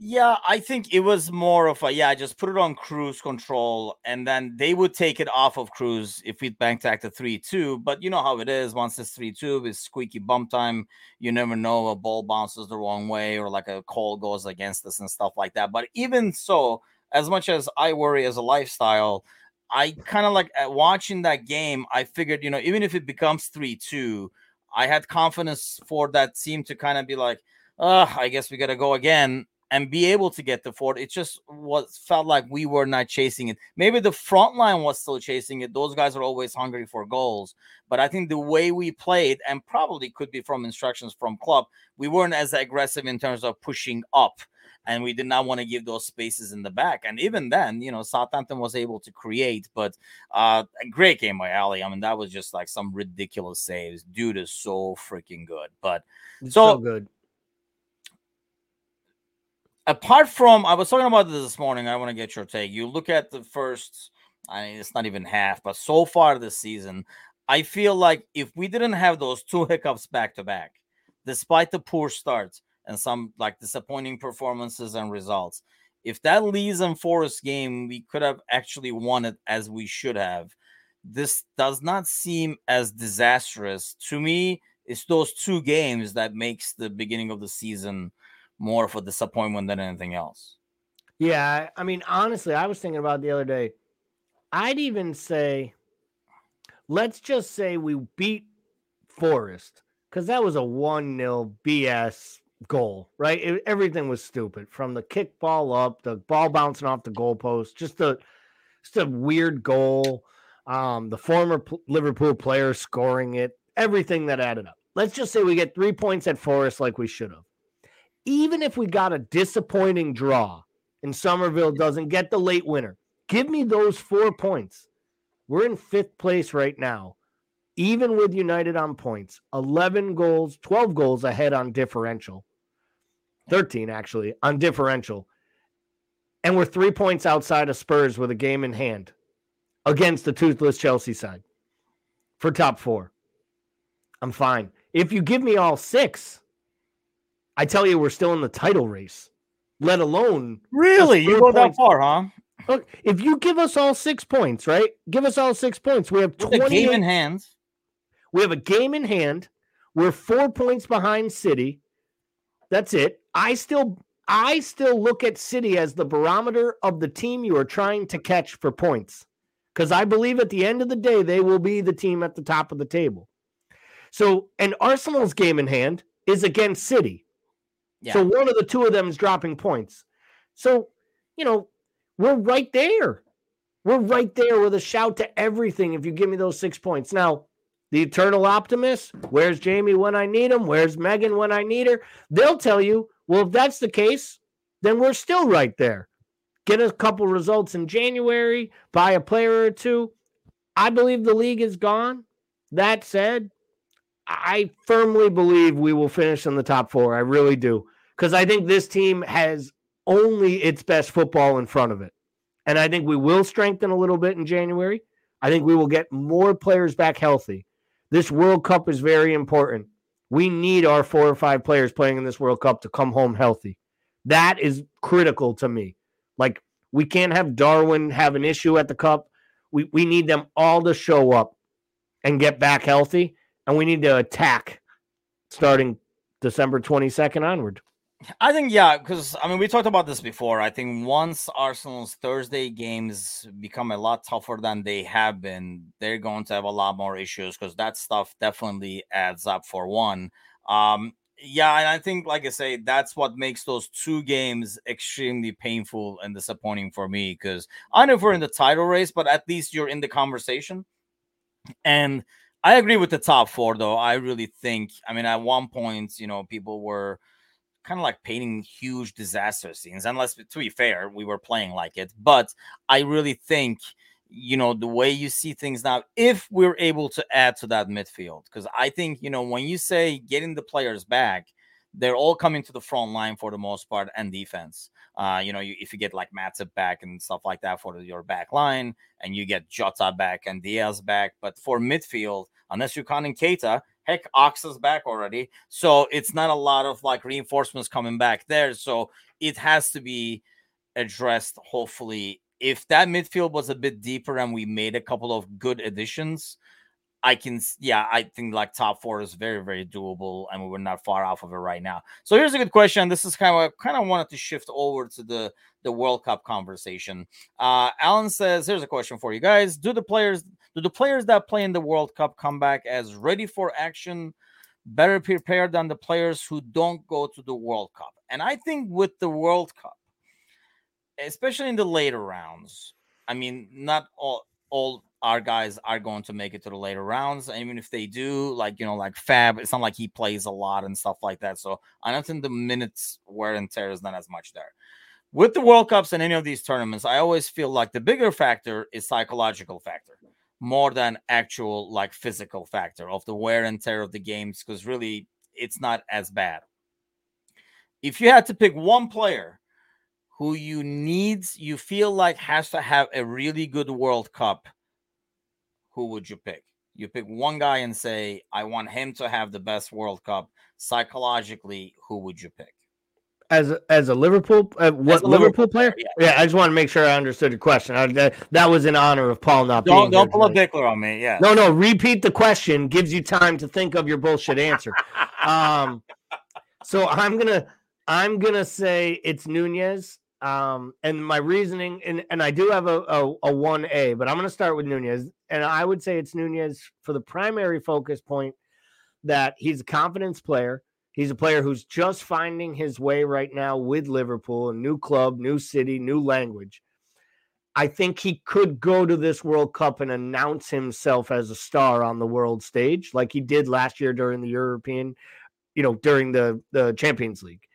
Yeah, I think it was more of a yeah, just put it on cruise control, and then they would take it off of cruise if we bank back three two. But you know how it is once it's three two, it's squeaky bump time. You never know a ball bounces the wrong way or like a call goes against us and stuff like that. But even so, as much as I worry as a lifestyle, I kind of like uh, watching that game. I figured, you know, even if it becomes three two, I had confidence for that team to kind of be like, oh, I guess we got to go again and be able to get the fort. It just was felt like we were not chasing it. Maybe the front line was still chasing it. Those guys are always hungry for goals. But I think the way we played, and probably could be from instructions from club, we weren't as aggressive in terms of pushing up. And we did not want to give those spaces in the back. And even then, you know, Southampton was able to create, but uh, a great game by Ali. I mean, that was just like some ridiculous saves. Dude is so freaking good. But so, so good apart from I was talking about this this morning. I want to get your take. You look at the first, I mean, it's not even half, but so far this season, I feel like if we didn't have those two hiccups back to back, despite the poor starts and some like disappointing performances and results, if that Leeds and Forest game we could have actually won it as we should have. This does not seem as disastrous to me. It's those two games that makes the beginning of the season more of a disappointment than anything else. Yeah, I mean, honestly, I was thinking about the other day. I'd even say, let's just say we beat Forest because that was a 1 0 BS goal, right? It, everything was stupid from the kick ball up, the ball bouncing off the goalpost, just a, just a weird goal. Um, the former P- Liverpool player scoring it, everything that added up. Let's just say we get three points at Forest like we should have even if we got a disappointing draw and Summerville doesn't get the late winner, give me those four points. We're in fifth place right now, even with United on points, 11 goals, 12 goals ahead on differential, 13 actually on differential. And we're three points outside of Spurs with a game in hand against the toothless Chelsea side for top four. I'm fine. If you give me all six, I tell you, we're still in the title race, let alone. Really? You go that far, huh? Look, if you give us all six points, right? Give us all six points. We have 20 game in hand. We have a game in hand. We're four points behind City. That's it. I still I still look at City as the barometer of the team you are trying to catch for points. Because I believe at the end of the day, they will be the team at the top of the table. So, and Arsenal's game in hand is against City. Yeah. So one of the two of them is dropping points. So, you know, we're right there. We're right there with a shout to everything if you give me those six points. Now, the eternal optimist, where's Jamie when I need him? Where's Megan when I need her? They'll tell you, well, if that's the case, then we're still right there. Get a couple results in January, buy a player or two. I believe the league is gone. That said, I firmly believe we will finish in the top four. I really do. Because I think this team has only its best football in front of it. And I think we will strengthen a little bit in January. I think we will get more players back healthy. This World Cup is very important. We need our four or five players playing in this World Cup to come home healthy. That is critical to me. Like we can't have Darwin have an issue at the cup. We we need them all to show up and get back healthy, and we need to attack starting December 22nd onward. I think yeah, because I mean we talked about this before. I think once Arsenal's Thursday games become a lot tougher than they have been, they're going to have a lot more issues because that stuff definitely adds up for one. Um, yeah, and I think, like I say, that's what makes those two games extremely painful and disappointing for me. Because I know we're in the title race, but at least you're in the conversation. And I agree with the top four, though. I really think, I mean, at one point, you know, people were kind of like painting huge disaster scenes. Unless, to be fair, we were playing like it. But I really think, you know, the way you see things now, if we're able to add to that midfield, because I think, you know, when you say getting the players back, they're all coming to the front line for the most part and defense. Uh, you know, you, if you get like Matip back and stuff like that for the, your back line, and you get Jota back and Diaz back, but for midfield, unless you're counting Keita, heck, Ox is back already, so it's not a lot of like reinforcements coming back there. So it has to be addressed. Hopefully, if that midfield was a bit deeper and we made a couple of good additions, I can, yeah, I think like top four is very, very doable, and we're not far off of it right now. So here's a good question. This is kind of kind of wanted to shift over to the the World Cup conversation. Uh, Alan says, "Here's a question for you guys: Do the players do the players that play in the World Cup come back as ready for action, better prepared than the players who don't go to the World Cup?" And I think with the World Cup, especially in the later rounds, I mean, not all all our guys are going to make it to the later rounds. And even if they do, like you know, like Fab, it's not like he plays a lot and stuff like that. So I don't think the minutes wear and tear is not as much there. With the World Cups and any of these tournaments, I always feel like the bigger factor is psychological factor more than actual like physical factor of the wear and tear of the games because really it's not as bad. If you had to pick one player who you needs you feel like has to have a really good World Cup who would you pick? You pick one guy and say, I want him to have the best World Cup. Psychologically, who would you pick? As a, as a Liverpool, uh, what a Liverpool, Liverpool, player? Yeah. yeah. I just want to make sure I understood the question. I, that, that, was in honor of Paul not don't, being. Don't pull a Bickler on me. Yeah. No, no. Repeat the question. Gives you time to think of your bullshit answer. um, so I'm gonna I'm gonna say it's Nunez. Um, and my reasoning, and, and I do have a, a, a 1A, but I'm going to start with Nunez. And I would say it's Nunez for the primary focus point that he's a confidence player. He's a player who's just finding his way right now with Liverpool, a new club, new city, new language. I think he could go to this World Cup and announce himself as a star on the world stage, like he did last year during the European, you know, during the, the Champions League.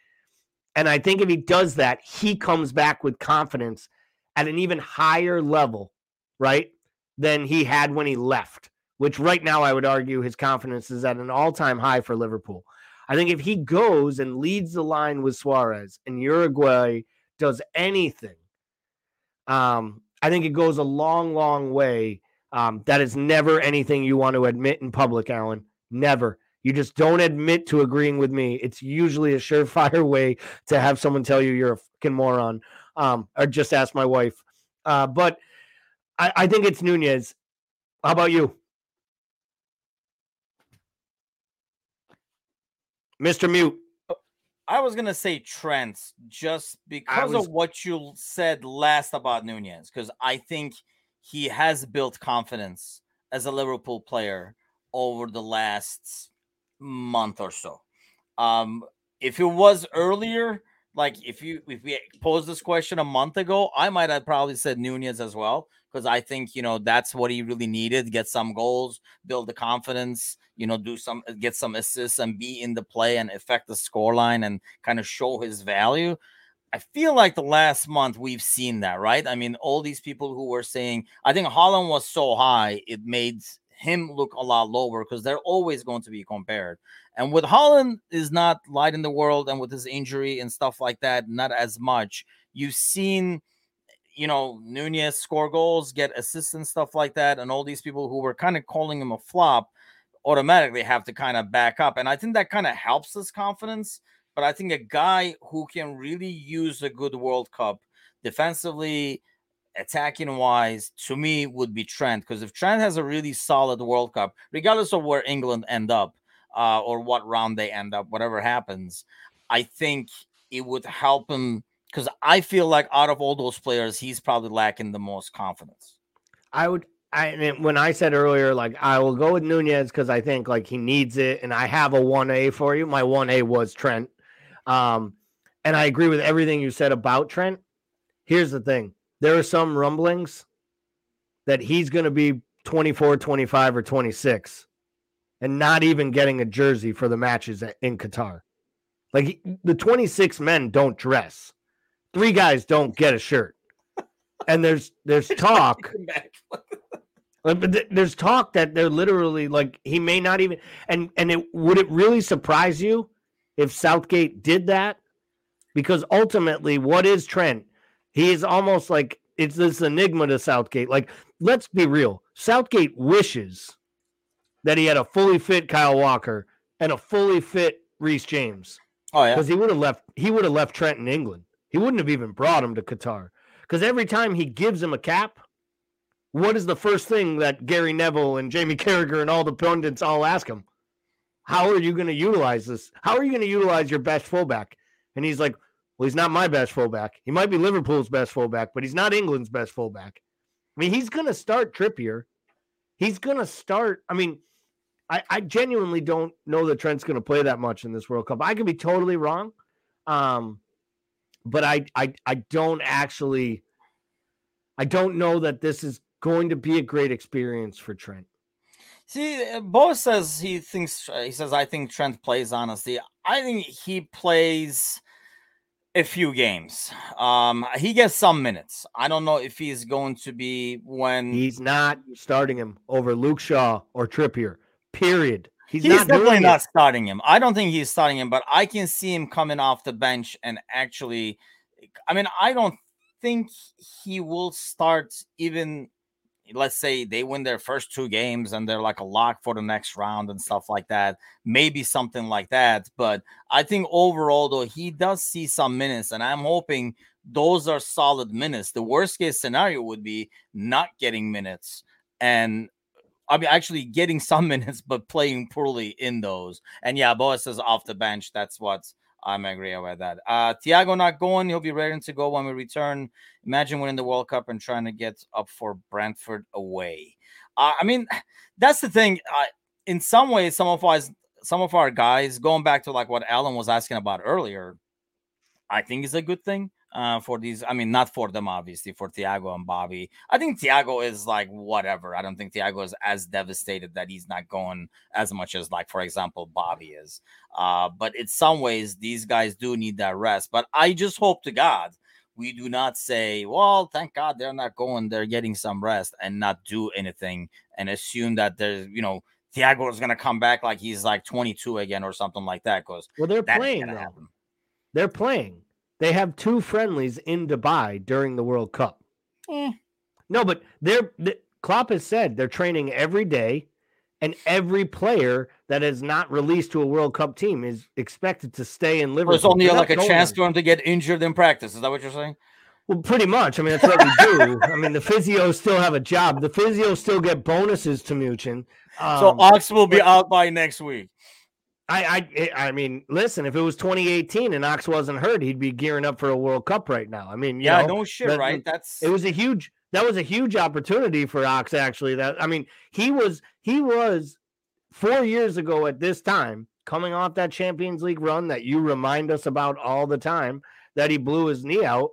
And I think if he does that, he comes back with confidence at an even higher level, right, than he had when he left, which right now I would argue his confidence is at an all time high for Liverpool. I think if he goes and leads the line with Suarez and Uruguay does anything, um, I think it goes a long, long way. Um, that is never anything you want to admit in public, Alan. Never. You just don't admit to agreeing with me. It's usually a surefire way to have someone tell you you're a fucking moron. Um, or just ask my wife. Uh, but I, I think it's Nunez. How about you? Mr. Mute. I was gonna say Trent just because was... of what you said last about Nunez, because I think he has built confidence as a Liverpool player over the last month or so. Um, if it was earlier, like if you if we posed this question a month ago, I might have probably said Nunez as well because I think you know that's what he really needed: get some goals, build the confidence, you know, do some get some assists and be in the play and affect the scoreline and kind of show his value. I feel like the last month we've seen that, right? I mean, all these people who were saying, I think Haaland was so high, it made him look a lot lower because they're always going to be compared. And with Haaland is not light in the world, and with his injury and stuff like that, not as much. You've seen, you know, Nunez score goals, get assists and stuff like that, and all these people who were kind of calling him a flop automatically have to kind of back up. And I think that kind of helps his confidence. But I think a guy who can really use a good World Cup defensively, attacking wise, to me would be Trent. Because if Trent has a really solid World Cup, regardless of where England end up uh, or what round they end up, whatever happens, I think it would help him. Because I feel like out of all those players, he's probably lacking the most confidence. I would I mean, when I said earlier, like I will go with Nunez because I think like he needs it, and I have a one A for you. My one A was Trent, um, and I agree with everything you said about Trent. Here's the thing: there are some rumblings that he's going to be 24, 25, or 26, and not even getting a jersey for the matches in Qatar. Like the 26 men don't dress, three guys don't get a shirt, and there's there's talk. But there's talk that they're literally like he may not even and and it would it really surprise you if Southgate did that? Because ultimately, what is Trent? He is almost like it's this enigma to Southgate. Like, let's be real. Southgate wishes that he had a fully fit Kyle Walker and a fully fit Reece James. Oh yeah, because he would have left. He would have left Trent in England. He wouldn't have even brought him to Qatar. Because every time he gives him a cap, what is the first thing that Gary Neville and Jamie Carragher and all the pundits all ask him? How are you going to utilize this? How are you going to utilize your best fullback? And he's like, well, he's not my best fullback. He might be Liverpool's best fullback, but he's not England's best fullback. I mean, he's going to start Trippier. He's going to start. I mean, I, I genuinely don't know that Trent's going to play that much in this World Cup. I could be totally wrong, um, but I, I I don't actually. I don't know that this is going to be a great experience for Trent. See, uh, Bo says he thinks he says I think Trent plays honestly. I think he plays a few games. Um, he gets some minutes. I don't know if he's going to be when he's not starting him over Luke Shaw or Trippier. Period. He's, he's not definitely not starting him. I don't think he's starting him, but I can see him coming off the bench and actually. I mean, I don't think he will start even let's say they win their first two games and they're like a lock for the next round and stuff like that, maybe something like that. But I think overall, though, he does see some minutes, and I'm hoping those are solid minutes. The worst case scenario would be not getting minutes and I mean, actually getting some minutes, but playing poorly in those. And yeah, Boas is off the bench. That's what's I'm agree about that. Uh, Thiago not going. He'll be ready to go when we return. Imagine winning the World Cup and trying to get up for Brentford away. Uh, I mean, that's the thing. Uh, in some ways, some of us, some of our guys, going back to like what Alan was asking about earlier, I think is a good thing uh, for these. I mean, not for them, obviously, for Thiago and Bobby. I think Thiago is like whatever. I don't think Thiago is as devastated that he's not going as much as, like, for example, Bobby is. Uh, but in some ways, these guys do need that rest. But I just hope to God we do not say, well, thank God they're not going, they're getting some rest and not do anything and assume that there's, you know, Thiago is going to come back like he's like 22 again or something like that. Because well, they're playing. They're playing. They have two friendlies in Dubai during the World Cup. Eh. No, but they're the, Klopp has said they're training every day, and every player that is not released to a World Cup team is expected to stay in Liverpool. There's only like a chance for him to get injured in practice. Is that what you're saying? Well, pretty much. I mean, that's what we do. I mean, the physios still have a job. The physios still get bonuses to Muchin. Um, so Ox will be but, out by next week. I, I I mean, listen, if it was 2018 and Ox wasn't hurt, he'd be gearing up for a World Cup right now. I mean, yeah, know, no shit, right? That's it was a huge that was a huge opportunity for Ox actually. That I mean, he was he was four years ago at this time coming off that Champions League run that you remind us about all the time that he blew his knee out.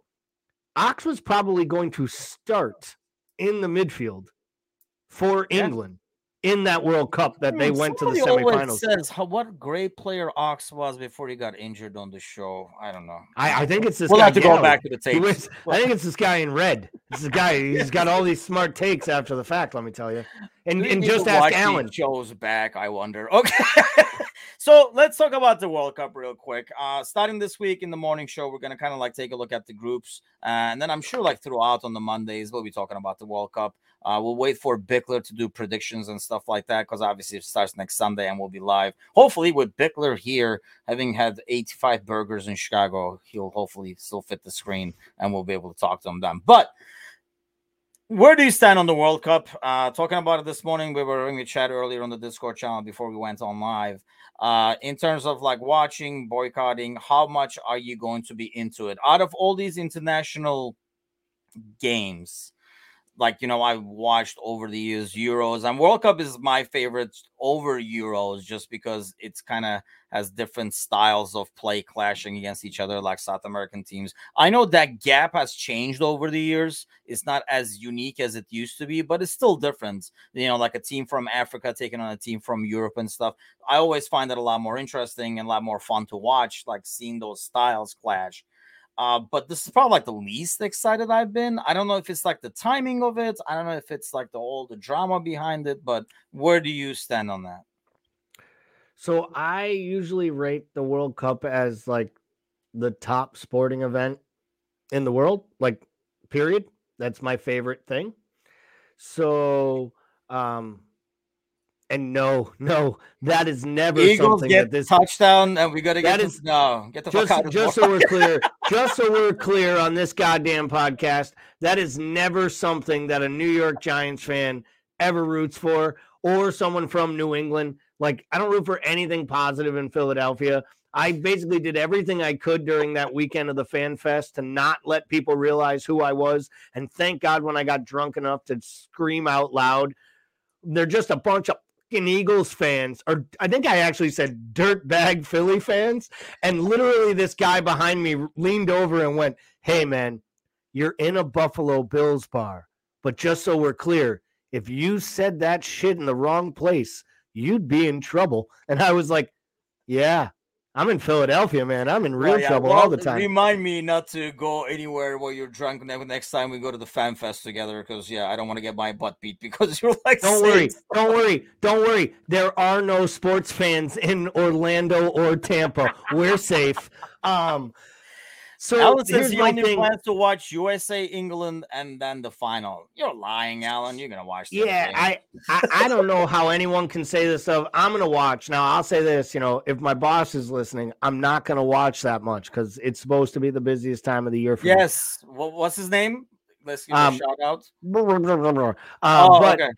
Ox was probably going to start in the midfield for yeah. England in that World Cup that they went to the semifinals. Says how, what great player Ox was before he got injured on the show. I don't know. I, I think it's this. We'll guy have to go back to the tape. I think it's this guy in red. This is guy. He's got all these smart takes after the fact. Let me tell you. And and just ask Alan. Joe's back. I wonder. Okay. so let's talk about the World Cup real quick. Uh, starting this week in the morning show, we're gonna kind of like take a look at the groups, uh, and then I'm sure like throughout on the Mondays we'll be talking about the World Cup. Uh, we'll wait for Bickler to do predictions and stuff like that because obviously it starts next Sunday and we'll be live. Hopefully, with Bickler here, having had 85 burgers in Chicago, he'll hopefully still fit the screen and we'll be able to talk to him then. But where do you stand on the World Cup? Uh, talking about it this morning, we were in a chat earlier on the Discord channel before we went on live. Uh, in terms of like watching, boycotting, how much are you going to be into it? Out of all these international games, like you know i watched over the years euros and world cup is my favorite over euros just because it's kind of has different styles of play clashing against each other like south american teams. I know that gap has changed over the years. It's not as unique as it used to be but it's still different. You know like a team from africa taking on a team from europe and stuff. I always find it a lot more interesting and a lot more fun to watch like seeing those styles clash uh, but this is probably like the least excited I've been. I don't know if it's like the timing of it. I don't know if it's like the whole the drama behind it. But where do you stand on that? So I usually rate the World Cup as like the top sporting event in the world, like period. That's my favorite thing. So um and no, no, that is never Eagles something get that this touchdown, and we got to get this, no get the just, fuck out of just so we're clear, just so we're clear on this goddamn podcast, that is never something that a New York Giants fan ever roots for, or someone from New England. Like, I don't root for anything positive in Philadelphia. I basically did everything I could during that weekend of the Fan Fest to not let people realize who I was. And thank God when I got drunk enough to scream out loud, they're just a bunch of Eagles fans, or I think I actually said dirtbag Philly fans. And literally, this guy behind me leaned over and went, Hey, man, you're in a Buffalo Bills bar. But just so we're clear, if you said that shit in the wrong place, you'd be in trouble. And I was like, Yeah, I'm in Philadelphia, man. I'm in real Oh, yeah. trouble Well, all the time. Remind me not to go anywhere while you're drunk next time we go to the fan fest together because yeah, I don't want to get my butt beat because you're like Don't worry. Don't worry. Don't worry. There are no sports fans in Orlando or Tampa. We're safe. Um so Alan says he only thing. plans to watch USA, England, and then the final. You're lying, Alan. You're gonna watch. Yeah. I, I I don't know how anyone can say this stuff. I'm gonna watch. Now I'll say this, you know, if my boss is listening, I'm not gonna watch that much because it's supposed to be the busiest time of the year for me. yes. What's his name? Let's give Um, a shout out. Um, oh, but okay.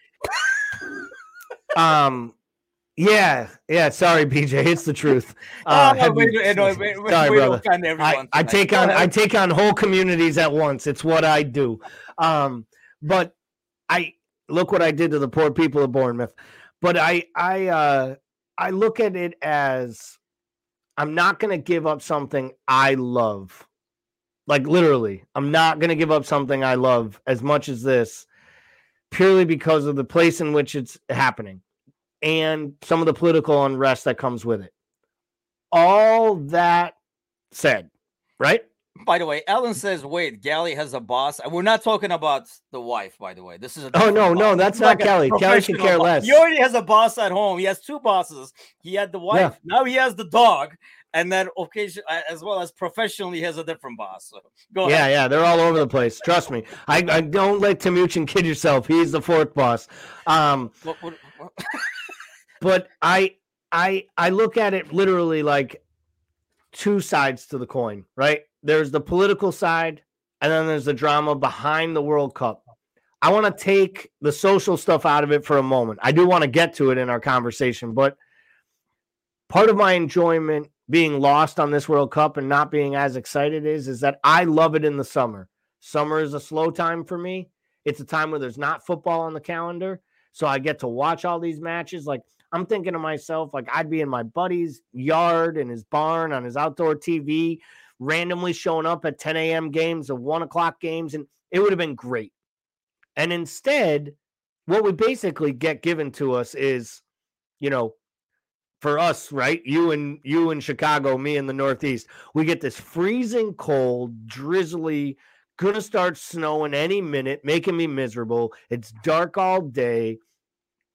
um yeah, yeah, sorry, BJ. It's the truth. Oh, Uh, no, wait, no, wait, sorry, brother. don't offend everyone I, I take on I take on whole communities at once. It's what I do. Um, but I look what I did to the poor people of Bournemouth. But I I uh I look at it as I'm not gonna give up something I love. Like literally, I'm not gonna give up something I love as much as this purely because of the place in which it's happening and some of the political unrest that comes with it. All that said, right? By the way, Ellen says, "Wait, Gally has a boss." We're not talking about the wife, by the way. This is a Oh no, no, that's not like Kelly. Kelly can care boss. less. He already has a boss at home. He has two bosses. He had the wife. Now he has the dog, and then occasion as well as professionally he has a different boss. So go Yeah, ahead. yeah, they're all over the place. Trust me. I, I don't let Timuchin kid yourself. He's the fourth boss. Um, What- what- what- but I I I look at it literally like two sides to the coin, right? There's the political side and then there's the drama behind the World Cup. I want to take the social stuff out of it for a moment. I do want to get to it in our conversation, but part of my enjoyment being lost on this World Cup and not being as excited is is that I love it in the summer. Summer is a slow time for me. It's a time where there's not football on the calendar, so I get to watch all these matches like I'm thinking to myself, like I'd be in my buddy's yard in his barn on his outdoor TV, randomly showing up at 10 a.m. games or one o'clock games, and it would have been great. And instead, what we basically get given to us is, you know, for us, right? You and you in Chicago, me in the Northeast, we get this freezing cold, drizzly, gonna start snowing any minute, making me miserable. It's dark all day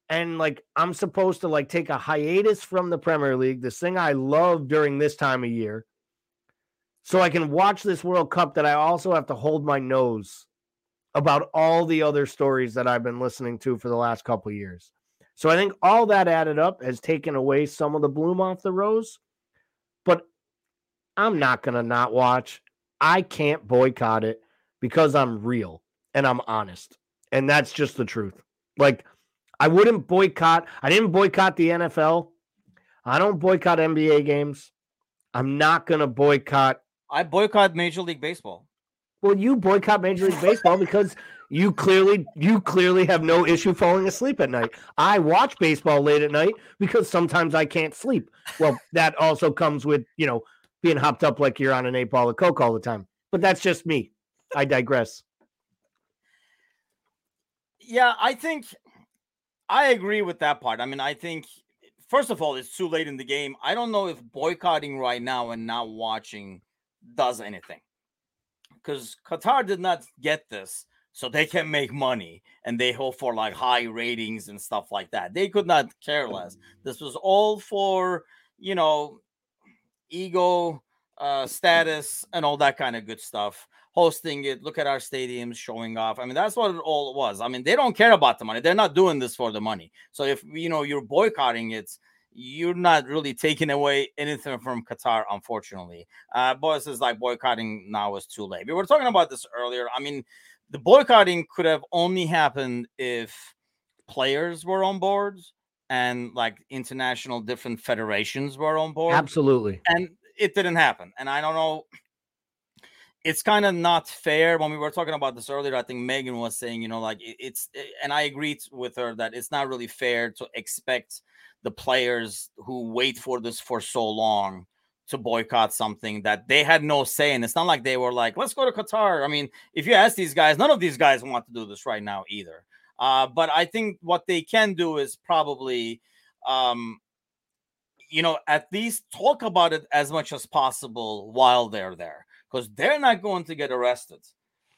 and like I'm supposed to like take a hiatus from the Premier League, this thing I love during this time of year, so I can watch this World Cup that I also have to hold my nose about all the other stories that I've been listening to for the last couple years. So I think all that added up has taken away some of the bloom off the rose. But I'm not going to not watch. I can't boycott it because I'm real and I'm honest. And that's just the truth. Like, I wouldn't boycott. I didn't boycott the NFL. I don't boycott NBA games. I'm not going to boycott. I boycott Major League Baseball. Well, you boycott Major League Baseball because you clearly you clearly have no issue falling asleep at night. I watch baseball late at night because sometimes I can't sleep. Well, that also comes with, you know, being hopped up like you're on an eight ball of coke all the time. But that's just me. I digress. Yeah, I think I agree with that part. I mean, I think first of all, it's too late in the game. I don't know if boycotting right now and not watching does anything. Because Qatar did not get this, so they can make money and they hope for like high ratings and stuff like that. They could not care less. Mm. This was all for, you know, ego, uh, status, and all that kind of good stuff. Hosting it, look at our stadiums, showing off. I mean, that's what it all was. I mean, they don't care about the money. They're not doing this for the money. So if you know you're boycotting it, you're not really taking away anything from Qatar, unfortunately. Uh, boys is like boycotting now is too late. We were talking about this earlier. I mean, the boycotting could have only happened if players were on board and like international different federations were on board. Absolutely. And it didn't happen. And I don't know. It's kind of not fair when we were talking about this earlier. I think Megan was saying, you know, like it's, eh, and I agreed with her that it's not really fair to expect the players who wait for this for so long to boycott something that they had no say in. It's not like they were like, let's go to Qatar. I mean, if you ask these guys, none of these guys want to do this right now either. Uh, but I think what they can do is probably, um, you know, at least talk about it as much as possible while they're there because they're not going to get arrested,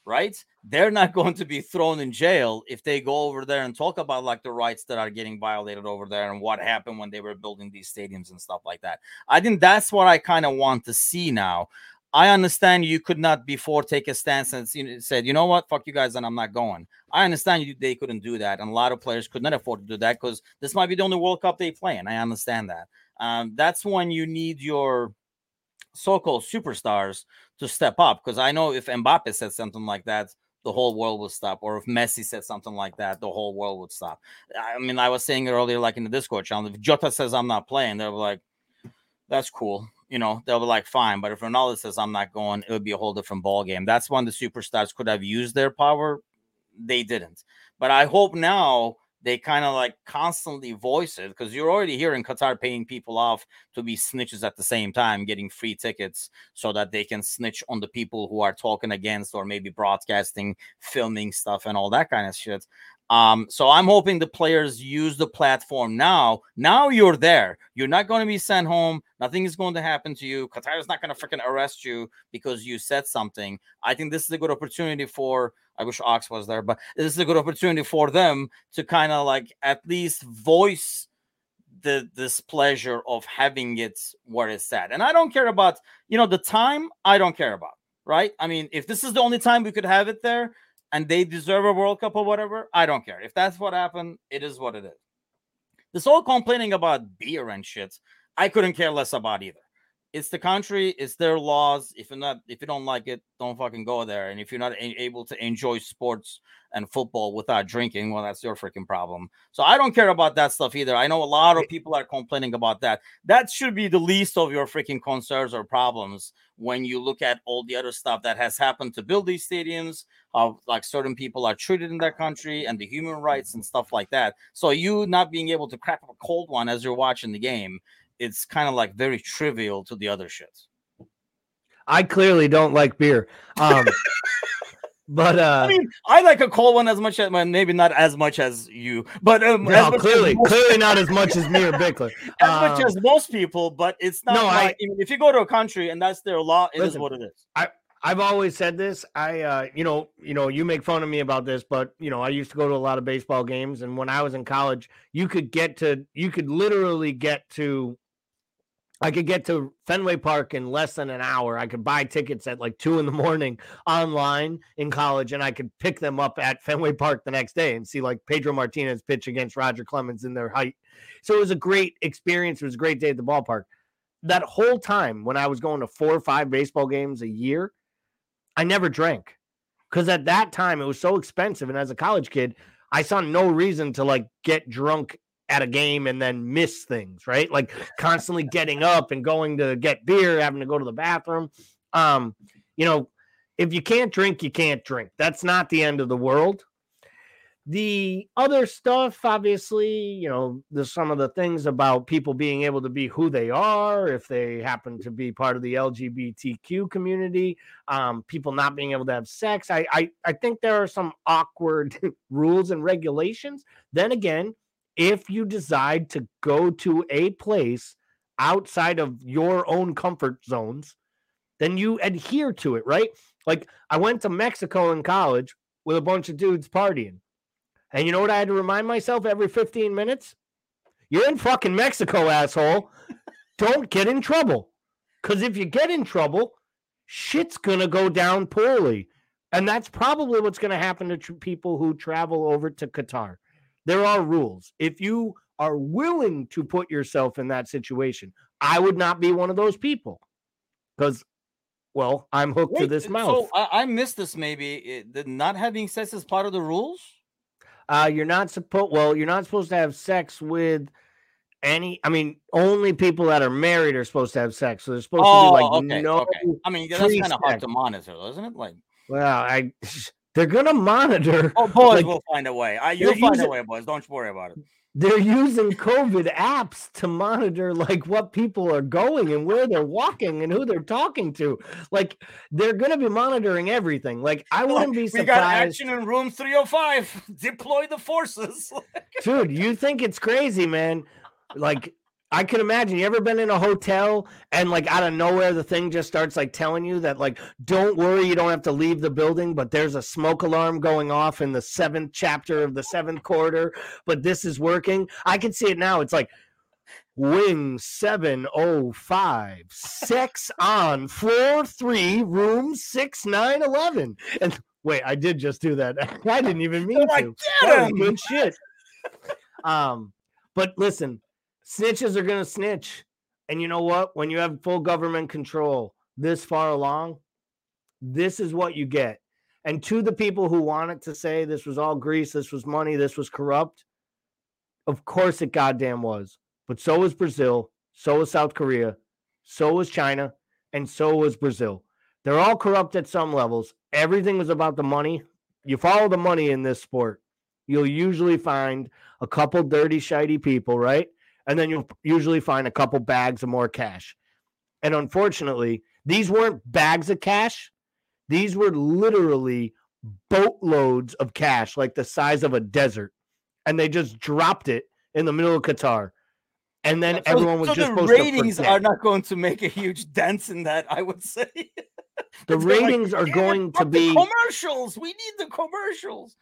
right? They're not going to be thrown in jail if they go over there and talk about like the rights that are getting violated over there and what happened when they were building these stadiums and stuff like that. I think that's what I kind of want to see now. I understand you could not before take a stance and said, you know what, fuck you guys, and I'm not going. I understand you they couldn't do that, and a lot of players could not afford to do that because this might be the only World Cup they play, and I understand that. Um, that's when you need your so-called superstars to step up. Because I know if Mbappe said something like that, the whole world would stop. Or if Messi said something like that, the whole world would stop. I mean, I was saying earlier, like in the Discord channel, if Jota says I'm not playing, they're like, that's cool. You know, they'll be like, fine. But if Ronaldo says I'm not going, it would be a whole different ball game. That's when the superstars could have used their power. They didn't. But I hope now they kind of like constantly voice it because you're already hearing Qatar paying people off to be snitches at the same time, getting free tickets so that they can snitch on the people who are talking against or maybe broadcasting, filming stuff, and all that kind of shit. Um, so I'm hoping the players use the platform now. Now you're there. You're not going to be sent home. Nothing is going to happen to you. Qatar is not going to freaking arrest you because you said something. I think this is a good opportunity for. I wish Ox was there, but this is a good opportunity for them to kind of like at least voice the displeasure of having it where it's at. And I don't care about you know the time. I don't care about right. I mean, if this is the only time we could have it there, and they deserve a World Cup or whatever, I don't care. If that's what happened, it is what it is. This whole complaining about beer and shit, I couldn't care less about either. It's the country, it's their laws. If you're not, if you don't like it, don't fucking go there. And if you're not a- able to enjoy sports and football without drinking, well, that's your freaking problem. So I don't care about that stuff either. I know a lot of people are complaining about that. That should be the least of your freaking concerns or problems when you look at all the other stuff that has happened to build these stadiums, how like certain people are treated in that country and the human rights and stuff like that. So you not being able to crack up a cold one as you're watching the game, it's kind of like very trivial to the other shits. I clearly don't like beer. Um, but uh, I mean, I like a cold one as much as well, maybe not as much as you, but um, no, clearly, clearly not as much as me or Bickler. as um, much as most people. But it's not. No, like, I, if you go to a country and that's their law, it listen, is what it is. I I've always said this. I, uh, you know, you know, you make fun of me about this, but you know, I used to go to a lot of baseball games, and when I was in college, you could get to, you could literally get to I could get to Fenway Park in less than an hour. I could buy tickets at like two in the morning online in college, and I could pick them up at Fenway Park the next day and see like Pedro Martinez pitch against Roger Clemens in their height. So it was a great experience. It was a great day at the ballpark. That whole time when I was going to four or five baseball games a year, I never drank because at that time it was so expensive. And as a college kid, I saw no reason to like get drunk at a game and then miss things, right? Like constantly getting up and going to get beer, having to go to the bathroom. Um, you know, if you can't drink, you can't drink. That's not the end of the world. The other stuff, obviously, you know, there's some of the things about people being able to be who they are if they happen to be part of the LGBTQ community, um, people not being able to have sex. I, I, I think there are some awkward rules and regulations. Then again, if you decide to go to a place outside of your own comfort zones, then you adhere to it, right? Like I went to Mexico in college with a bunch of dudes partying. And you know what I had to remind myself every 15 minutes? You're in fucking Mexico, asshole. Don't get in trouble. Because if you get in trouble, shit's going to go down poorly. And that's probably what's going to happen to tr- people who travel over to Qatar. There are rules. If you are willing to put yourself in that situation, I would not be one of those people because, well, I'm hooked Wait, to this mouth. So I, I missed this. Maybe the not having sex is part of the rules. Uh, you're not supposed. Well, you're not supposed to have sex with any. I mean, only people that are married are supposed to have sex. So they're supposed oh, to be like okay, no. Okay. I mean, that's kind of hard to monitor, isn't it? Like, well, I they're gonna monitor. Oh, boys like, will find a way. I, you'll find using, a way, boys. Don't worry about it. They're using COVID apps to monitor like what people are going and where they're walking and who they're talking to. Like they're gonna be monitoring everything. Like I wouldn't be surprised. We got action in room 305. Deploy the forces. Dude, you think it's crazy, man. Like I can imagine you ever been in a hotel and like out of nowhere the thing just starts like telling you that like don't worry you don't have to leave the building but there's a smoke alarm going off in the seventh chapter of the seventh quarter but this is working. I can see it now. It's like wing 705 sex on floor 3 room 6911 and wait I did just do that. I didn't even mean oh, to. That good shit. Um but listen snitches are going to snitch. And you know what? When you have full government control this far along, this is what you get. And to the people who wanted to say this was all grease, this was money, this was corrupt, of course it goddamn was. But so was Brazil, so was South Korea, so was China, and so was Brazil. They're all corrupt at some levels. Everything was about the money. You follow the money in this sport, you'll usually find a couple dirty, shiny people, right? And then you'll usually find a couple bags of more cash. And unfortunately, these weren't bags of cash. These were literally boatloads of cash, like the size of a desert. And they just dropped it in the middle of Qatar. And then so, everyone was so just the ratings are not going to make a huge dent in that, I would say. the ratings like, are going to be commercials. We need the commercials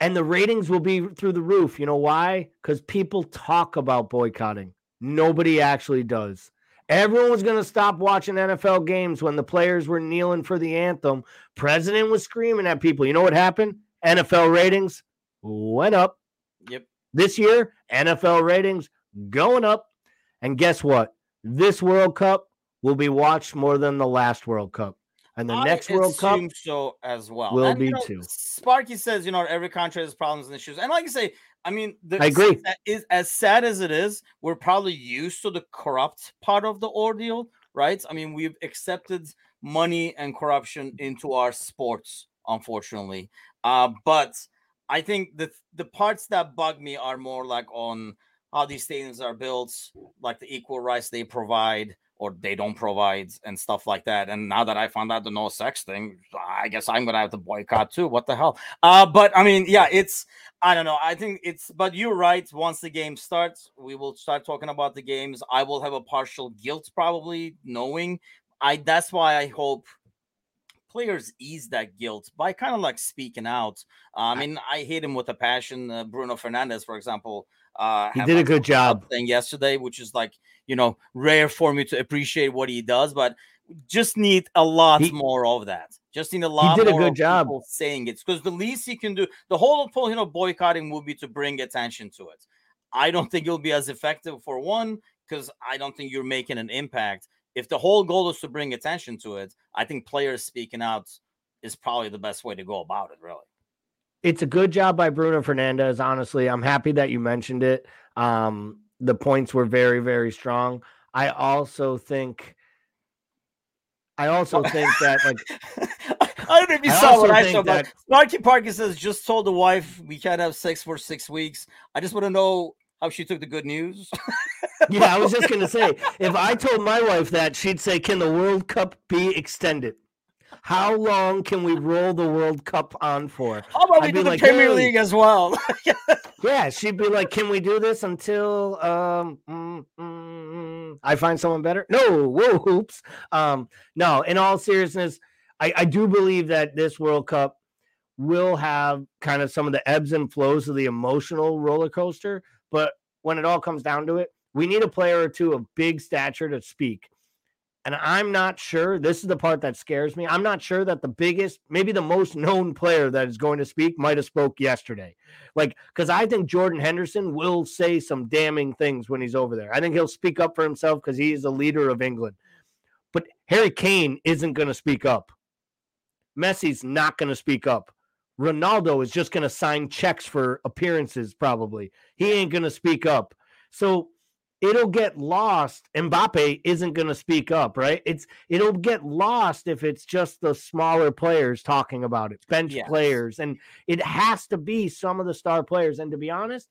and the ratings will be through the roof. You know why? Because people talk about boycotting. Nobody actually does. Everyone was going to stop watching NFL games when the players were kneeling for the anthem. President was screaming at people. You know what happened? NFL ratings went up. Yep. This year, NFL ratings going up. And guess what? This World Cup will be watched more than the last World Cup and the I next World Cup so as well will and, be you know, too. Sparky says, you know, every country has problems and issues, and like I say, I mean, the, I agree. Is as sad as it is, we're probably used to the corrupt part of the ordeal, right? I mean, we've accepted money and corruption into our sports, unfortunately. Uh, but I think the the parts that bug me are more like on how these stadiums are built, like the equal rights they provide, or they don't provide and stuff like that. And now that I found out the no sex thing, I guess I'm gonna have to boycott too. What the hell? Uh, but I mean, yeah, it's I don't know. I think it's but you're right. Once the game starts, we will start talking about the games. I will have a partial guilt probably knowing I that's why I hope players ease that guilt by kind of like speaking out. Uh, I mean, I hate him with a passion. Uh, Bruno Fernandes, for example, Uh, he did a good job thing yesterday, which is like you know rare for me to appreciate what he does, but just need a lot he, more of that. Just need a lot. He did a good job saying it because the least he can do, the whole of you know boycotting would be to bring attention to it. I don't think it'll be as effective for one because I don't think you're making an impact. If the whole goal is to bring attention to it, I think players speaking out is probably the best way to go about it. Really, it's a good job by Bruno Fernandes. Honestly, I'm happy that you mentioned it. Um, the points were very, very strong. I also think I also think that like I don't know if you I saw what I saw, but Sparky Parker says just told the wife we can't have sex for six weeks. I just want to know how she took the good news. yeah, I was just gonna say if I told my wife that, she'd say, "Can the World Cup be extended?" How long can we roll the World Cup on for? How about I'd we do the like, Premier hey. League as well? yeah, she'd be like, "Can we do this until um, mm, mm, I find someone better?" No, whoa, hoops. Um, no. In all seriousness, I, I do believe that this World Cup will have kind of some of the ebbs and flows of the emotional roller coaster. But when it all comes down to it, we need a player or two of big stature to speak. And I'm not sure. This is the part that scares me. I'm not sure that the biggest, maybe the most known player that is going to speak might have spoke yesterday. Like, because I think Jordan Henderson will say some damning things when he's over there. I think he'll speak up for himself because he is the leader of England. But Harry Kane isn't going to speak up. Messi's not going to speak up. Ronaldo is just going to sign checks for appearances, probably. He ain't going to speak up. So it'll get lost. Mbappe isn't going to speak up, right? It's it'll get lost if it's just the smaller players talking about it, bench yes. players, and it has to be some of the star players. And to be honest,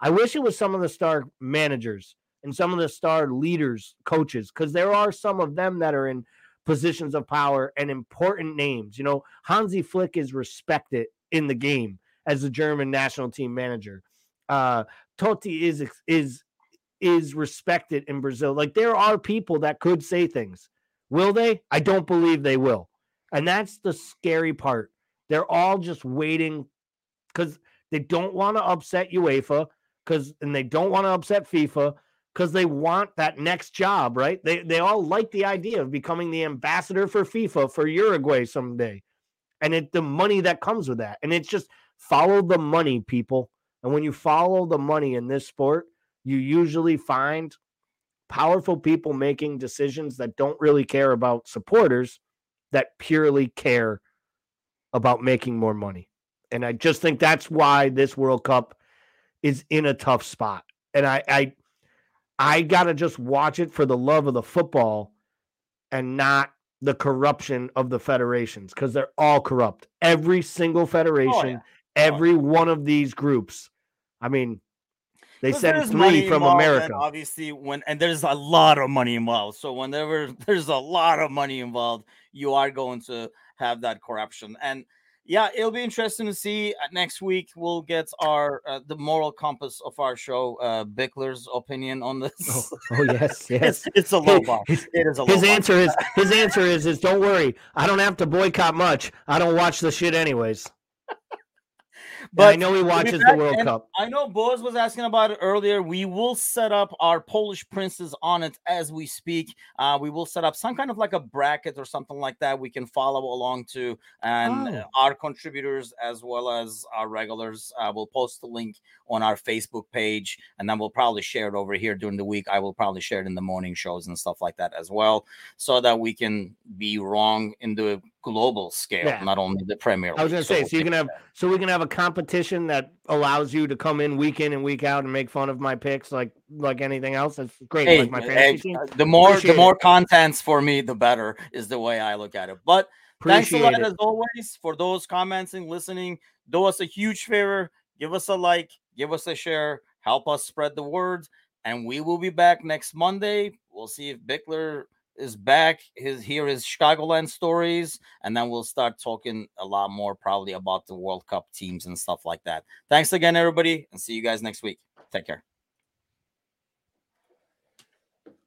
I wish it was some of the star managers and some of the star leaders, coaches, because there are some of them that are in positions of power and important names. You know, Hansi Flick is respected in the game as the German national team manager. Uh, Tite is is is respected in Brazil. Like there are people that could say things. Will they? I don't believe they will. And that's the scary part. They're all just waiting because they don't want to upset UEFA because and they don't want to upset FIFA because they want that next job, right? They they all like the idea of becoming the ambassador for FIFA for Uruguay someday. And it the money that comes with that. And it's just follow the money, people. And when you follow the money in this sport, you usually find powerful people making decisions that don't really care about supporters that purely care about making more money. And I just think that's why this World Cup is in a tough spot. And I I I got to just watch it for the love of the football and not the corruption of the federations because they're all corrupt. Every single oh, federation, oh, yeah. every oh, one of these groups. I mean, they sent three from America. Obviously, when and there's a lot of money involved. So whenever there's a lot of money involved, you are going to have that corruption. And yeah, it'll be interesting to see uh, next week. We'll get our uh, the moral compass of our show, uh, Bickler's opinion on this. Oh, oh yes, yes. it's, it's, a low bar. His, it is a his answer is his answer is is don't worry. I don't have to boycott much. I don't watch the shit anyways. But I know he watches the World Cup. I know Boaz was asking about it earlier. We will set up our Polish princes on it as we speak. Uh, we will set up some kind of like a bracket or something like that we can follow along to, and oh. our contributors as well as our regulars. Uh, we'll post the link on our Facebook page, and then we'll probably share it over here during the week. I will probably share it in the morning shows and stuff like that as well, so that we can be wrong in the global scale, yeah. not only the Premier League. I was going to say, so, so you can have, so we can have a competition that allows you to come in week in and week out and make fun of my picks, like like anything else. That's great. Hey, like my fantasy hey, The more, Appreciate the more it. contents for me, the better is the way I look at it. But Appreciate thanks a lot it. as always for those commenting, listening. Do us a huge favor. Give us a like, give us a share, help us spread the word, and we will be back next Monday. We'll see if Bickler is back. His here is Chicagoland stories, and then we'll start talking a lot more probably about the World Cup teams and stuff like that. Thanks again, everybody, and see you guys next week. Take care.